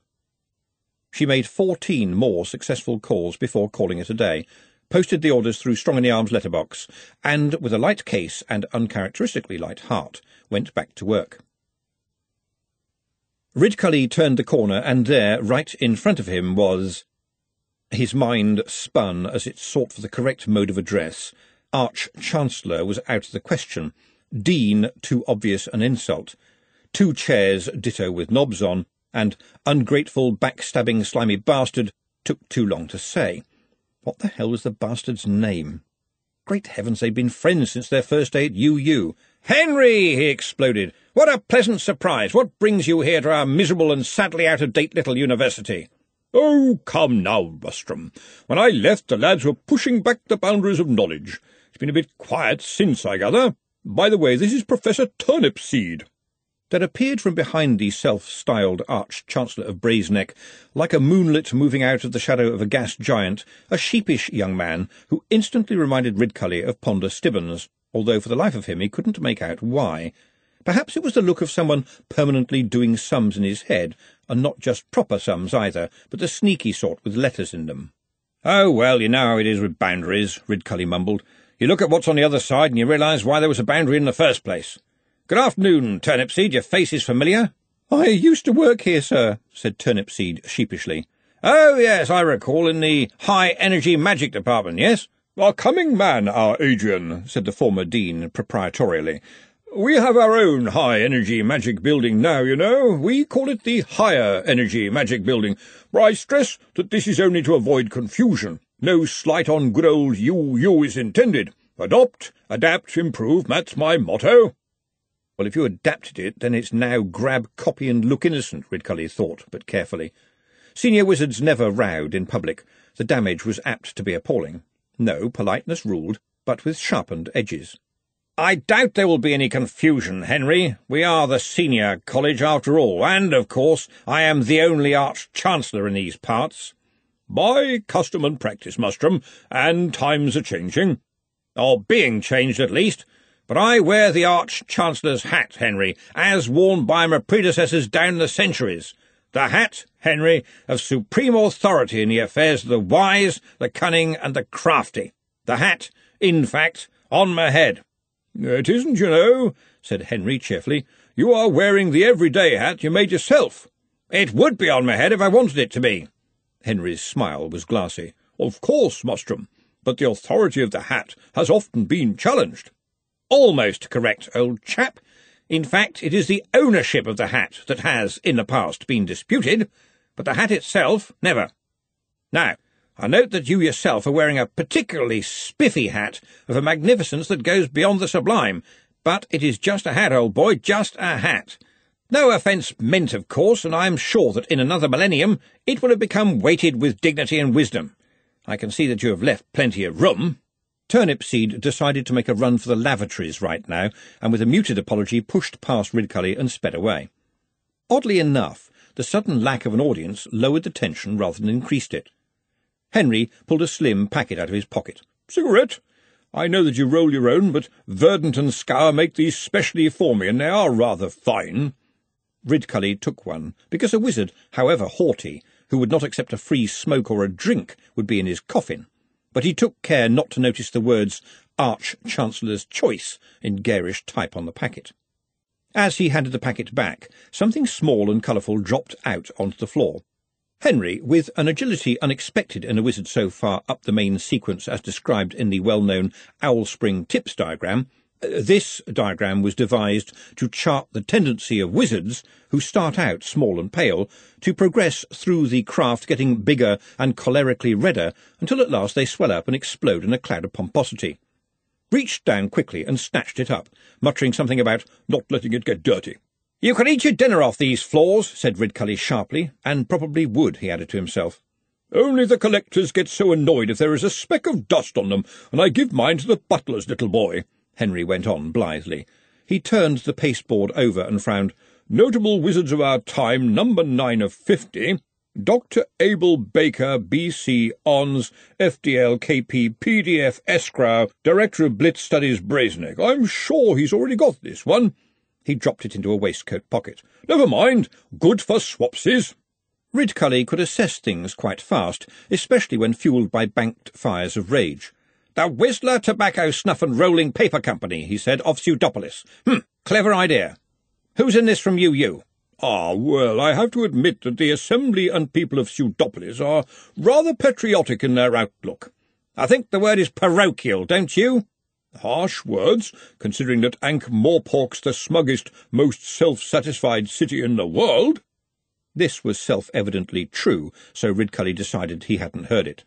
She made fourteen more successful calls before calling it a day, posted the orders through Strong-in-the-Arm's letterbox, and, with a light case and uncharacteristically light heart, went back to work. Ridcully turned the corner, and there, right in front of him, was his mind spun as it sought for the correct mode of address. Arch-Chancellor was out of the question. Dean, too obvious an insult. Two chairs, ditto with knobs on, and ungrateful, backstabbing, slimy bastard took too long to say. What the hell was the bastard's name? Great heavens, they'd been friends since their first day at UU. Henry! he exploded. What a pleasant surprise! What brings you here to our miserable and sadly out-of-date little university? Oh, come now, Mustrum. When I left, the lads were pushing back the boundaries of knowledge. It's been a bit quiet since, I gather. By the way, this is Professor Turnipseed. There appeared from behind the self-styled Arch-Chancellor of Brazeneck, like a moonlit moving out of the shadow of a gas giant, a sheepish young man who instantly reminded Ridcully of Ponder Stibbons, although for the life of him he couldn't make out why. Perhaps it was the look of someone permanently doing sums in his head, and not just proper sums either, but the sneaky sort with letters in them. Oh, well, you know how it is with boundaries, Ridcully mumbled. You look at what's on the other side and you realise why there was a boundary in the first place. Good afternoon, Turnipseed. Your face is familiar. I used to work here, sir, said Turnipseed sheepishly. Oh, yes, I recall, in the High Energy Magic Department, yes? A coming man, our Adrian, said the former dean proprietorially. We have our own high-energy magic building now, you know. We call it the Higher Energy Magic Building, but I stress that this is only to avoid confusion. No slight on good old UU is intended. Adopt, adapt, improve, that's my motto. Well, if you adapted it, then it's now grab, copy, and look innocent, Ridcully thought, but carefully. Senior wizards never rowed in public. The damage was apt to be appalling. No, politeness ruled, but with sharpened edges. I doubt there will be any confusion, Henry. We are the senior college after all, and, of course, I am the only Arch-Chancellor in these parts. By custom and practice, Mustrum, and times are changing. Or being changed, at least. But I wear the Arch-Chancellor's hat, Henry, as worn by my predecessors down the centuries. The hat, Henry, of supreme authority in the affairs of the wise, the cunning, and the crafty. The hat, in fact, on my head. It isn't, you know, said Henry cheerfully. You are wearing the everyday hat you made yourself. It would be on my head if I wanted it to be. Henry's smile was glassy. Of course, Mustrum, but the authority of the hat has often been challenged. Almost correct, old chap. In fact, it is the ownership of the hat that has, in the past, been disputed, but the hat itself, never. Now, I note that you yourself are wearing a particularly spiffy hat of a magnificence that goes beyond the sublime, but it is just a hat, old boy, just a hat. No offence meant, of course, and I am sure that in another millennium it will have become weighted with dignity and wisdom. I can see that you have left plenty of room. Turnipseed decided to make a run for the lavatories right now, and with a muted apology pushed past Ridcully and sped away. Oddly enough, the sudden lack of an audience lowered the tension rather than increased it. Henry pulled a slim packet out of his pocket. Cigarette? I know that you roll your own, but Verdant and Scour make these specially for me, and they are rather fine. Ridcully took one, because a wizard, however haughty, who would not accept a free smoke or a drink, would be in his coffin. But he took care not to notice the words Arch-Chancellor's Choice in garish type on the packet. As he handed the packet back, something small and colourful dropped out onto the floor. Henry, with an agility unexpected in a wizard so far up the main sequence as described in the well-known Owl Spring Tips diagram, uh, this diagram was devised to chart the tendency of wizards, who start out small and pale, to progress through the craft getting bigger and cholerically redder until at last they swell up and explode in a cloud of pomposity. Reached down quickly and snatched it up, muttering something about not letting it get dirty. You can eat your dinner off these floors, said Ridcully sharply, and probably would, he added to himself. Only the collectors get so annoyed if there is a speck of dust on them, and I give mine to the butler's little boy, Henry went on blithely. He turned the pasteboard over and frowned. Notable wizards of our time, number nine of fifty. Dr. Abel Baker, B.C. Ons, FDL, KP, PDF, Escrow, Director of Blitz Studies, Brazeneck. I'm sure he's already got this one. He dropped it into a waistcoat pocket. Never mind. Good for swapsies. Ridcully could assess things quite fast, especially when fueled by banked fires of rage. The Whistler Tobacco Snuff and Rolling Paper Company, he said, of Pseudopolis. Hm, clever idea. Who's in this from UU? Ah, well, I have to admit that the Assembly and people of Pseudopolis are rather patriotic in their outlook. I think the word is parochial, don't you? Harsh words, considering that Ankh-Morpork's the smuggest, most self-satisfied city in the world. This was self-evidently true, so Ridcully decided he hadn't heard it.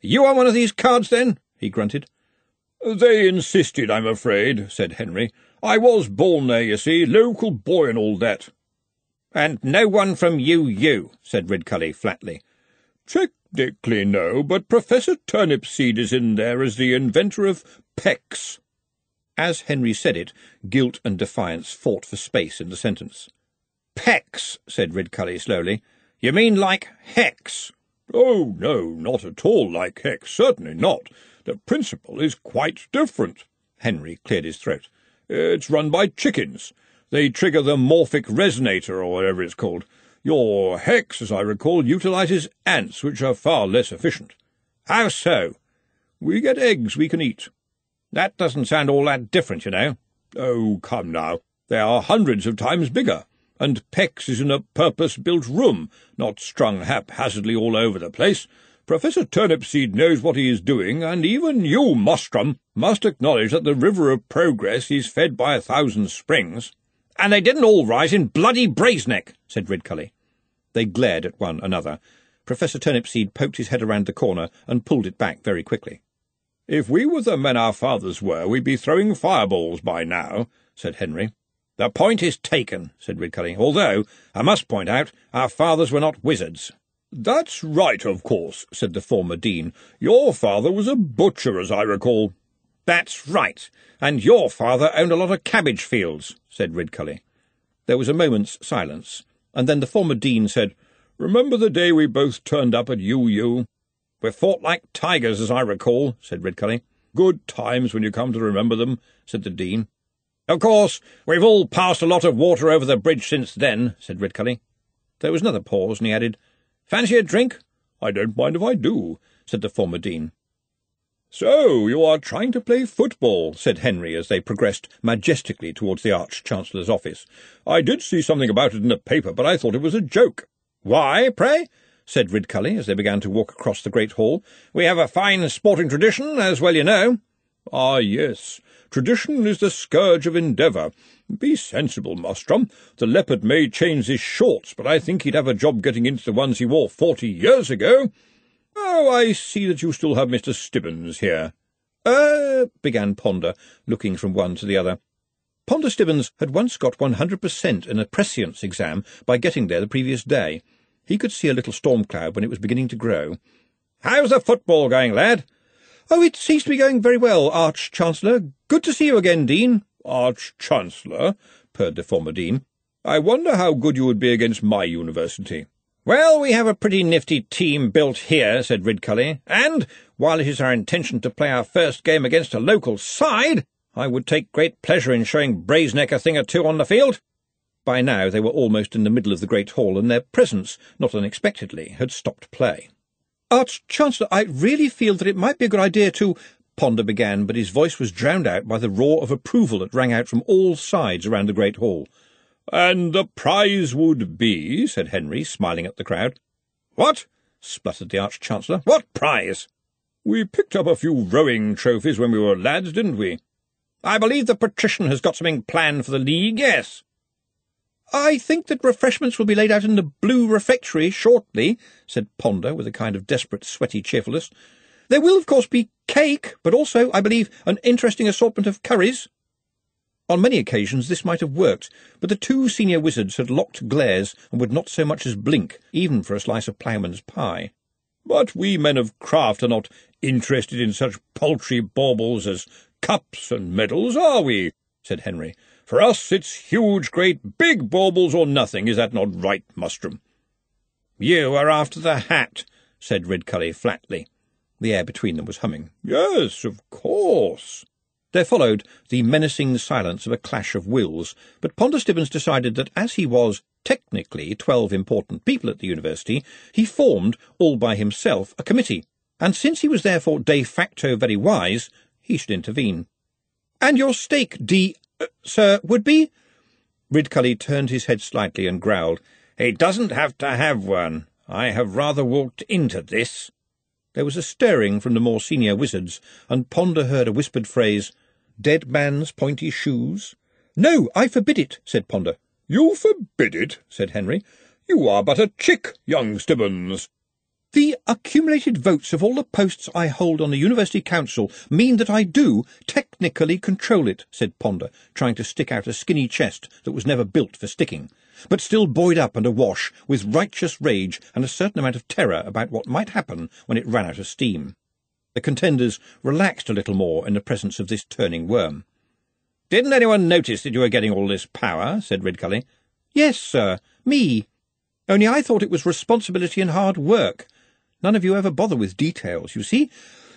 You are one of these cards, then? he grunted. They insisted, I'm afraid, said Henry. I was born there, you see, local boy and all that. And no one from UU, said Ridcully flatly. Technically no, but Professor Turnipseed is in there as the inventor of pecks. As Henry said it, guilt and defiance fought for space in the sentence. Pecks, said Ridcully slowly. You mean like hex? Oh, no, not at all like hex, certainly not. The principle is quite different. Henry cleared his throat. It's run by chickens. They trigger the morphic resonator, or whatever it's called. Your hex, as I recall, utilizes ants, which are far less efficient. How so? We get eggs we can eat. That doesn't sound all that different, you know. Oh, come now. They are hundreds of times bigger, and Pex is in a purpose-built room, not strung haphazardly all over the place. Professor Turnipseed knows what he is doing, and even you, Mustrum, must acknowledge that the river of progress is fed by a thousand springs. And they didn't all rise in bloody Brazeneck, said Ridcully. They glared at one another. Professor Turnipseed poked his head around the corner and pulled it back very quickly. If we were the men our fathers were, we'd be throwing fireballs by now, said Henry. The point is taken, said Ridcully, although, I must point out, our fathers were not wizards. That's right, of course, said the former dean. Your father was a butcher, as I recall. That's right, and your father owned a lot of cabbage fields, said Ridcully. There was a moment's silence, and then the former dean said, Remember the day we both turned up at UU? We fought like tigers, as I recall, said Ridcully. Good times when you come to remember them, said the dean. Of course, we've all passed a lot of water over the bridge since then, said Ridcully. There was another pause, and he added, Fancy a drink? I don't mind if I do, said the former dean. So you are trying to play football, said Henry as they progressed majestically towards the Arch-Chancellor's office. I did see something about it in the paper, but I thought it was a joke. Why, pray? said Ridcully as they began to walk across the great hall. We have a fine sporting tradition, as well you know. Ah, yes. Tradition is the scourge of endeavour. Be sensible, Mustrum. The leopard may change his shorts, but I think he'd have a job getting into the ones he wore forty years ago. Oh, I see that you still have Mr. Stibbons here. Er, uh, began Ponder, looking from one to the other. Ponder Stibbons had once got 100% in a prescience exam by getting there the previous day. He could see a little storm cloud when it was beginning to grow. How's the football going, lad? Oh, it seems to be going very well, Arch-Chancellor. Good to see you again, Dean. Arch-Chancellor, purred the former Dean. I wonder how good you would be against my university. Well, we have a pretty nifty team built here, said Ridcully, and, while it is our intention to play our first game against a local side, I would take great pleasure in showing Brazeneck a thing or two on the field. By now they were almost in the middle of the great hall, and their presence, not unexpectedly, had stopped play. Arch-Chancellor, I really feel that it might be a good idea to... Ponder began, but his voice was drowned out by the roar of approval that rang out from all sides around the great hall. And the prize would be, said Henry, smiling at the crowd. What? spluttered the Arch-Chancellor. What prize? We picked up a few rowing trophies when we were lads, didn't we? I believe the patrician has got something planned for the league, yes. I think that refreshments will be laid out in the blue refectory shortly, said Ponder, with a kind of desperate, sweaty cheerfulness. There will, of course, be cake, but also, I believe, an interesting assortment of curries. On many occasions this might have worked, but the two senior wizards had locked glares and would not so much as blink, even for a slice of ploughman's pie. But we men of craft are not interested in such paltry baubles as cups and medals, are we? said Henry. For us it's huge, great, big baubles or nothing. Is that not right, Mustrum? You are after the hat, said Ridcully flatly. The air between them was humming. Yes, of course. There followed the menacing silence of a clash of wills, but Ponder Stibbons decided that as he was, technically, twelve important people at the university, he formed, all by himself, a committee, and since he was therefore de facto very wise, he should intervene. And your stake, D. Uh, sir, would be? Ridcully turned his head slightly and growled, He doesn't have to have one. I have rather walked into this. There was a stirring from the more senior wizards, and Ponder heard a whispered phrase, Dead man's pointy shoes. No, I forbid it, said Ponder. You forbid it, said Henry. You are but a chick, young Stibbons. The accumulated votes of all the posts I hold on the University Council mean that I do technically control it, said Ponder, trying to stick out a skinny chest that was never built for sticking, but still buoyed up and awash with righteous rage and a certain amount of terror about what might happen when it ran out of steam. The contenders relaxed a little more in the presence of this turning worm. Didn't anyone notice that you were getting all this power? said Ridcully. Yes, sir, me. Only I thought it was responsibility and hard work. None of you ever bother with details, you see.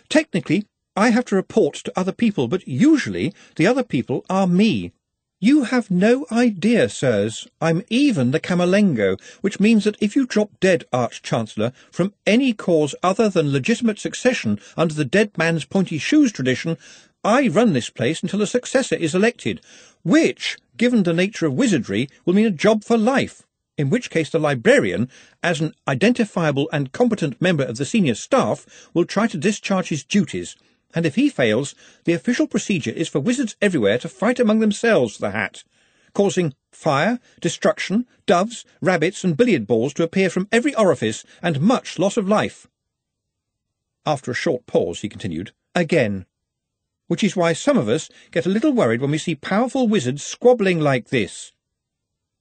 Technically, I have to report to other people, but usually the other people are me. You have no idea, sirs. I'm even the Camerlengo, which means that if you drop dead, Arch-Chancellor, from any cause other than legitimate succession under the dead man's pointy shoes tradition, I run this place until a successor is elected, which, given the nature of wizardry, will mean a job for life in which case the librarian, as an identifiable and competent member of the senior staff, will try to discharge his duties, and if he fails, the official procedure is for wizards everywhere to fight among themselves for the hat, causing fire, destruction, doves, rabbits, and billiard balls to appear from every orifice, and much loss of life. After a short pause, he continued, Again. which is why some of us get a little worried when we see powerful wizards squabbling like this.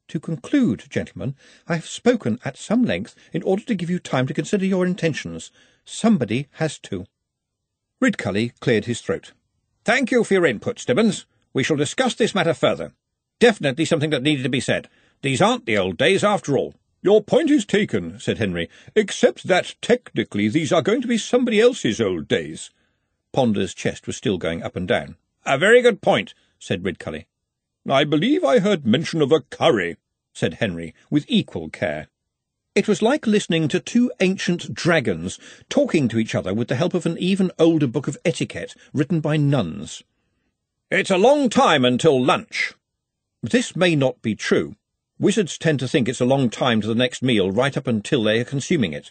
To conclude, gentlemen, I have spoken at some length in order to give you time to consider your intentions. Somebody has to. Ridcully cleared his throat. Thank you for your input, Stibbons. We shall discuss this matter further. Definitely something that needed to be said. These aren't the old days after all. Your point is taken, said Henry, except that technically these are going to be somebody else's old days. Ponder's chest was still going up and down. A very good point, said Ridcully. I believe I heard mention of a curry, said Henry, with equal care. It was like listening to two ancient dragons talking to each other with the help of an even older book of etiquette written by nuns. It's a long time until lunch. This may not be true. Wizards tend to think it's a long time to the next meal right up until they are consuming it.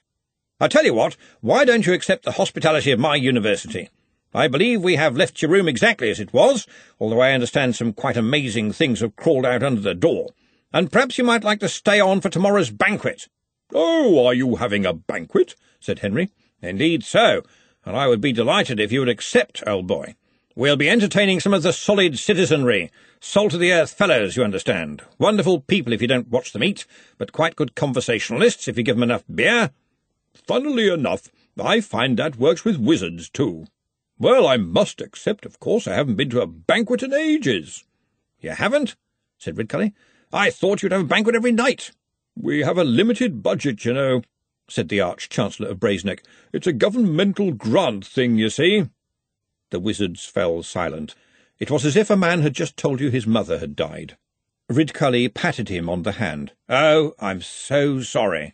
I tell you what, why don't you accept the hospitality of my university? I believe we have left your room exactly as it was, although I understand some quite amazing things have crawled out under the door. And perhaps you might like to stay on for tomorrow's banquet. Oh, are you having a banquet? said Henry. Indeed so, and I would be delighted if you would accept, old boy. We'll be entertaining some of the solid citizenry, salt-of-the-earth fellows, you understand. Wonderful people if you don't watch them eat, but quite good conversationalists if you give them enough beer. Funnily enough, I find that works with wizards, too. Well, I must accept, of course, I haven't been to a banquet in ages. You haven't? said Ridcully. I thought you'd have a banquet every night. We have a limited budget, you know, said the Arch-Chancellor of Brazeneck. It's a governmental grant thing, you see. The wizards fell silent. It was as if a man had just told you his mother had died. Ridcully patted him on the hand. Oh, I'm so sorry.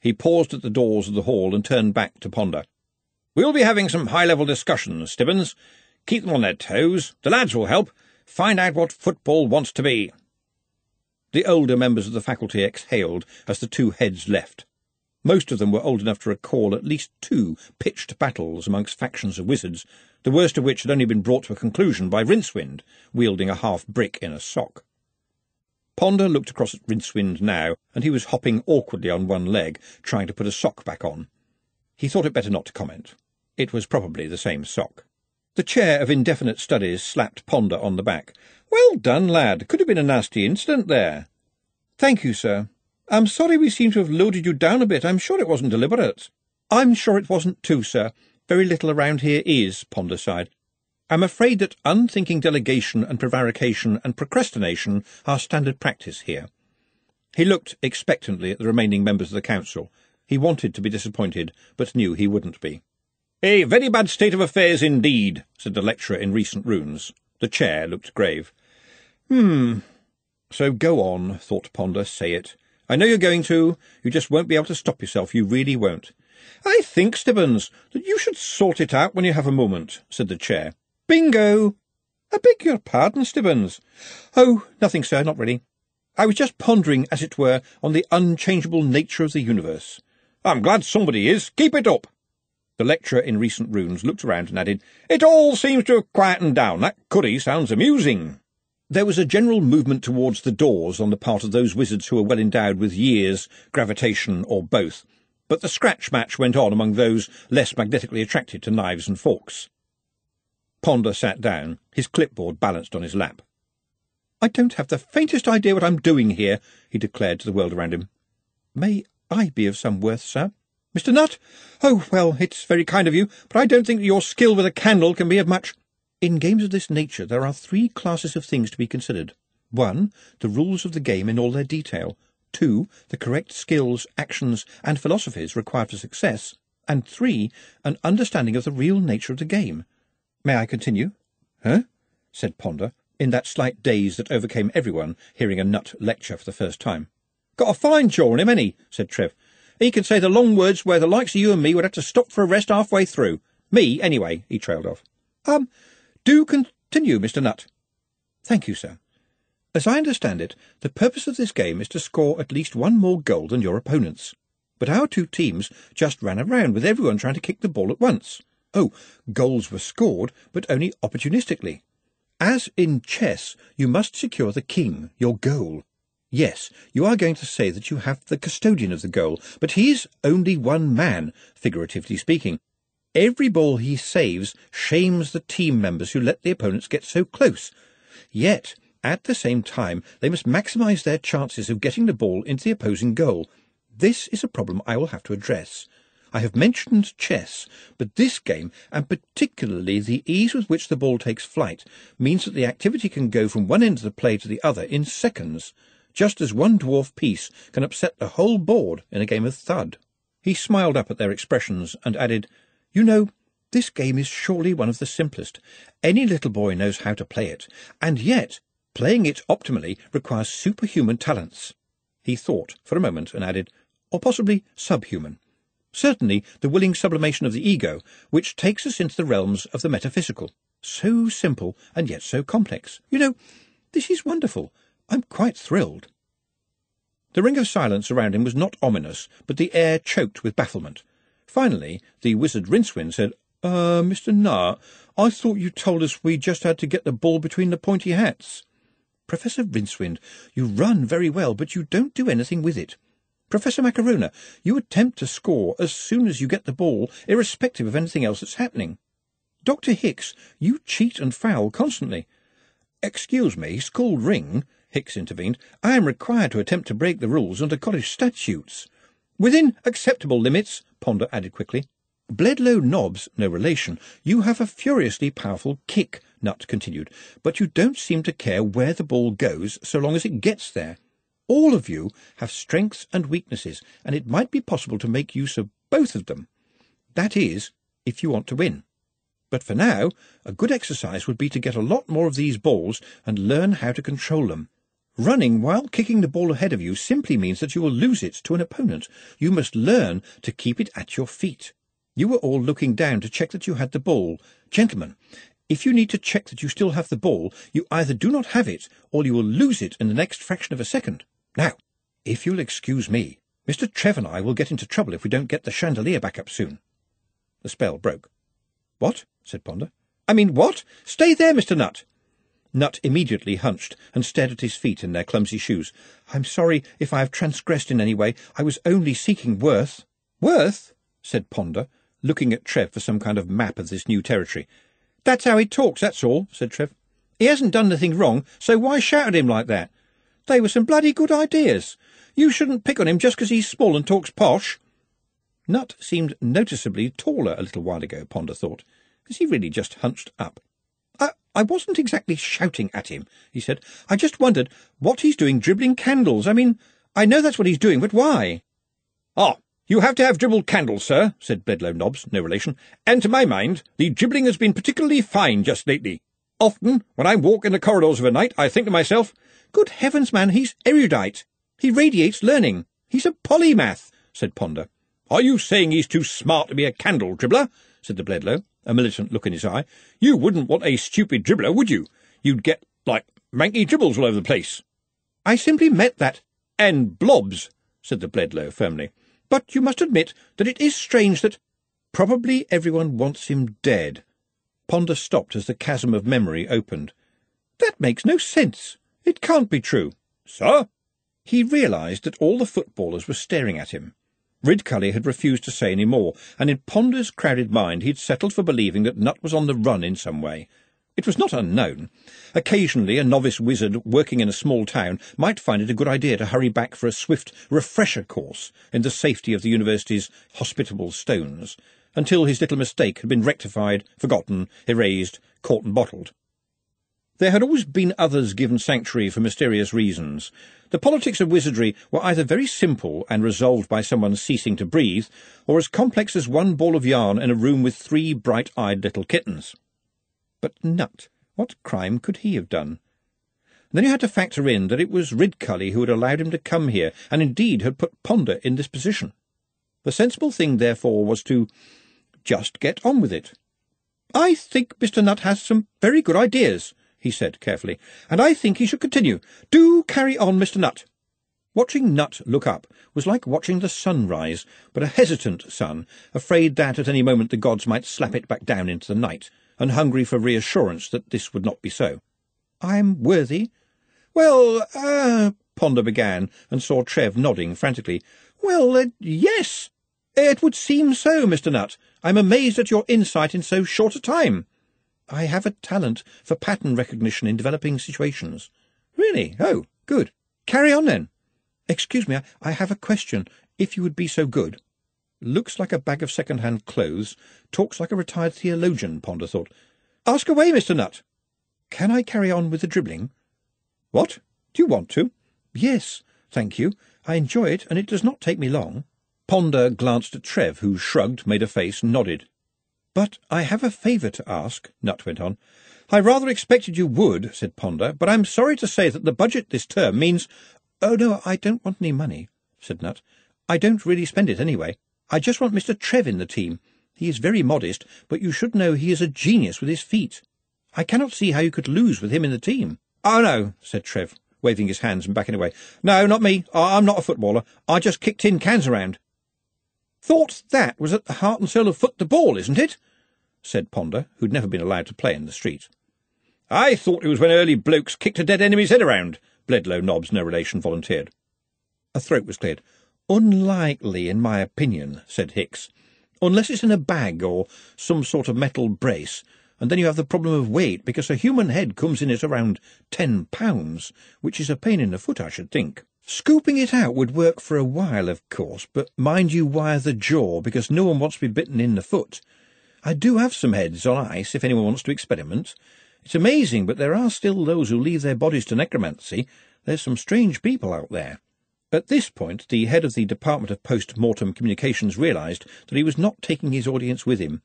He paused at the doors of the hall and turned back to Ponder. We'll be having some high-level discussions, Stibbons. Keep them on their toes. The lads will help. Find out what football wants to be. The older members of the faculty exhaled as the two heads left. Most of them were old enough to recall at least two pitched battles amongst factions of wizards, the worst of which had only been brought to a conclusion by Rincewind, wielding a half-brick in a sock. Ponder looked across at Rincewind now, and he was hopping awkwardly on one leg, trying to put a sock back on. He thought it better not to comment. It was probably the same sock. The chair of indefinite studies slapped Ponder on the back. Well done, lad. Could have been a nasty incident there. Thank you, sir. I'm sorry we seem to have loaded you down a bit. I'm sure it wasn't deliberate. I'm sure it wasn't too, sir. Very little around here is, Ponder sighed. I'm afraid that unthinking delegation and prevarication and procrastination are standard practice here. He looked expectantly at the remaining members of the council, he wanted to be disappointed, but knew he wouldn't be. A very bad state of affairs indeed, said the lecturer in recent runes. The chair looked grave. Hmm. So go on, thought Ponder, say it. I know you're going to. You just won't be able to stop yourself. You really won't. I think, Stibbons, that you should sort it out when you have a moment, said the chair. Bingo! I beg your pardon, Stibbons. Oh, nothing, sir, not really. I was just pondering, as it were, on the unchangeable nature of the universe. I'm glad somebody is. Keep it up. The lecturer in recent runes looked around and added, It all seems to have quietened down. That curry sounds amusing. There was a general movement towards the doors on the part of those wizards who were well endowed with years, gravitation, or both, but the scratch match went on among those less magnetically attracted to knives and forks. Ponder sat down, his clipboard balanced on his lap. I don't have the faintest idea what I'm doing here, he declared to the world around him. May I be of some worth, sir? Mr. Nutt? Oh, well, it's very kind of you, but I don't think your skill with a candle can be of much. In games of this nature there are three classes of things to be considered. One, the rules of the game in all their detail. Two, the correct skills, actions, and philosophies required for success. And three, an understanding of the real nature of the game. May I continue? Huh? said Ponder, in that slight daze that overcame everyone hearing a Nutt lecture for the first time. Got a fine jaw on him, any? said Trev. He can say the long words where the likes of you and me would have to stop for a rest halfway through. Me, anyway, he trailed off. Um, do continue, Mr. Nutt. Thank you, sir. As I understand it, the purpose of this game is to score at least one more goal than your opponents. But our two teams just ran around with everyone trying to kick the ball at once. Oh, goals were scored, but only opportunistically. As in chess, you must secure the king, your goal. Yes, you are going to say that you have the custodian of the goal, but he is only one man, figuratively speaking. Every ball he saves shames the team members who let the opponents get so close. Yet, at the same time, they must maximise their chances of getting the ball into the opposing goal. This is a problem I will have to address. I have mentioned chess, but this game, and particularly the ease with which the ball takes flight, means that the activity can go from one end of the play to the other in seconds, just as one dwarf piece can upset the whole board in a game of thud. He smiled up at their expressions and added, You know, this game is surely one of the simplest. Any little boy knows how to play it, and yet Playing it optimally requires superhuman talents. He thought for a moment and added, or possibly subhuman. Certainly the willing sublimation of the ego, which takes us into the realms of the metaphysical. So simple and yet so complex. You know, this is wonderful. I'm quite thrilled. The ring of silence around him was not ominous, but the air choked with bafflement. Finally, the wizard Rincewind said, Uh, Mr. Nutt, I thought you told us we just had to get the ball between the pointy hats. Professor Rincewind, you run very well, but you don't do anything with it. Professor Macarona, you attempt to score as soon as you get the ball, irrespective of anything else that's happening. Dr. Hicks, you cheat and foul constantly. Excuse me, school ring, Hicks intervened. I am required to attempt to break the rules under college statutes. Within acceptable limits, Ponder added quickly. Bledlow Nobbs, no relation, you have a furiously powerful kick, Nutt continued, but you don't seem to care where the ball goes so long as it gets there. All of you have strengths and weaknesses, and it might be possible to make use of both of them. That is, if you want to win. But for now, a good exercise would be to get a lot more of these balls and learn how to control them. Running while kicking the ball ahead of you simply means that you will lose it to an opponent. You must learn to keep it at your feet. You were all looking down to check that you had the ball. Gentlemen, if you need to check that you still have the ball, you either do not have it, or you will lose it in the next fraction of a second. Now, if you'll excuse me, Mr. Trev and I will get into trouble if we don't get the chandelier back up soon. The spell broke. What? said Ponder. I mean, what? Stay there, Mr. Nutt. Nutt immediately hunched and stared at his feet in their clumsy shoes. I'm sorry if I have transgressed in any way. I was only seeking Worth. Worth? said Ponder, looking at Trev for some kind of map of this new territory. That's how he talks, that's all, said Trev. He hasn't done anything wrong, so why shout at him like that? They were some bloody good ideas. You shouldn't pick on him just 'cause he's small and talks posh. Nutt seemed noticeably taller a little while ago, Ponder thought. Is he really just hunched up? I, wasn't exactly shouting at him, he said. I just wondered what he's doing dribbling candles. I mean, I know that's what he's doing, but why? Ah, you have to have dribbled candles, sir, said Bledlow Nobbs, no relation, and to my mind, the dribbling has been particularly fine just lately. Often, when I walk in the corridors of a night, I think to myself, Good heavens, man, he's erudite. He radiates learning. He's a polymath, said Ponder. Are you saying he's too smart to be a candle dribbler? Said the Bledlow, a militant look in his eye. You wouldn't want a stupid dribbler, would you? You'd get, like, manky dribbles all over the place. I simply meant that. And blobs, said the Bledlow firmly. But you must admit that it is strange that probably everyone wants him dead. Ponder stopped as the chasm of memory opened. That makes no sense. It can't be true. Sir? He realised that all the footballers were staring at him. Ridcully had refused to say any more, and in Ponder's crowded mind he had settled for believing that Nutt was on the run in some way. It was not unknown. Occasionally a novice wizard working in a small town might find it a good idea to hurry back for a swift refresher course in the safety of the university's hospitable stones, until his little mistake had been rectified, forgotten, erased, caught and bottled. There had always been others given sanctuary for mysterious reasons. The politics of wizardry were either very simple and resolved by someone ceasing to breathe, or as complex as one ball of yarn in a room with three bright-eyed little kittens. But Nutt, what crime could he have done? Then you had to factor in that it was Ridcully who had allowed him to come here, and indeed had put Ponder in this position. The sensible thing, therefore, was to just get on with it. I think Mr. Nutt has some very good ideas, he said carefully, and I think he should continue. Do carry on, Mr. Nutt. Watching Nutt look up was like watching the sun rise, but a hesitant sun, afraid that at any moment the gods might slap it back down into the night, and hungry for reassurance that this would not be so. I am worthy? Well, uh, Ponder began, and saw Trev nodding frantically. Well, uh, yes. It would seem so, Mr. Nutt. I'm amazed at your insight in so short a time. I have a talent for pattern recognition in developing situations. Really? Oh, good. Carry on, then. Excuse me, I, have a question, if you would be so good. Looks like a bag of second-hand clothes, talks like a retired theologian, Ponder thought. Ask away, Mr. Nutt. Can I carry on with the dribbling? What? Do you want to? Yes, thank you. I enjoy it, and it does not take me long. Ponder glanced at Trev, who shrugged, made a face, nodded. But I have a favour to ask, Nutt went on. I rather expected you would, said Ponder, but I'm sorry to say that the budget this term means... Oh, no, I don't want any money, said Nutt. I don't really spend it anyway. I just want Mr. Trev in the team. He is very modest, but you should know he is a genius with his feet. I cannot see how you could lose with him in the team. Oh, no, said Trev, waving his hands and backing away. No, not me. I'm not a footballer. I just kick tin cans around. Thought that was at the heart and soul of foot the ball, isn't it? said Ponder, who'd never been allowed to play in the street. I thought it was when early blokes kicked a dead enemy's head around, Bledlow Nobbs, no relation, volunteered. A throat was cleared. Unlikely, in my opinion, said Hix. Unless it's in a bag or some sort of metal brace, and then you have the problem of weight, because a human head comes in at around ten pounds, which is a pain in the foot, I should think. Scooping it out would work for a while, of course, but mind you wire the jaw, because no one wants to be bitten in the foot. I do have some heads on ice, if anyone wants to experiment. It's amazing, but there are still those who leave their bodies to necromancy. There's some strange people out there. At this point, the head of the Department of Post-Mortem Communications realised that he was not taking his audience with him.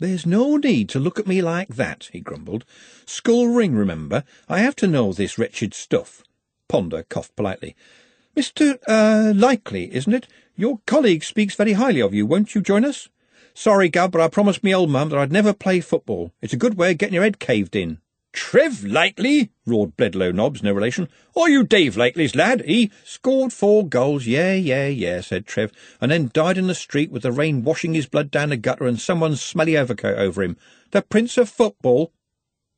There's no need to look at me like that, he grumbled. Skull ring, remember. I have to know this wretched stuff. Ponder coughed politely. Mr. Uh, Likely, isn't it? Your colleague speaks very highly of you. Won't you join us? Sorry, Gub, but I promised me old mum that I'd never play football. It's a good way of getting your head caved in. Trev Likely? roared Bledlow Nobbs, no relation. Are you Dave Likely's lad? He scored four goals, yeah, yeah, yeah, said Trev, and then died in the street with the rain washing his blood down the gutter and someone's smelly overcoat over him. The Prince of Football.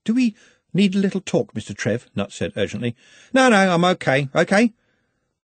Do we need a little talk, Mr. Trev? Nutt said urgently. No, no, I'm okay, okay.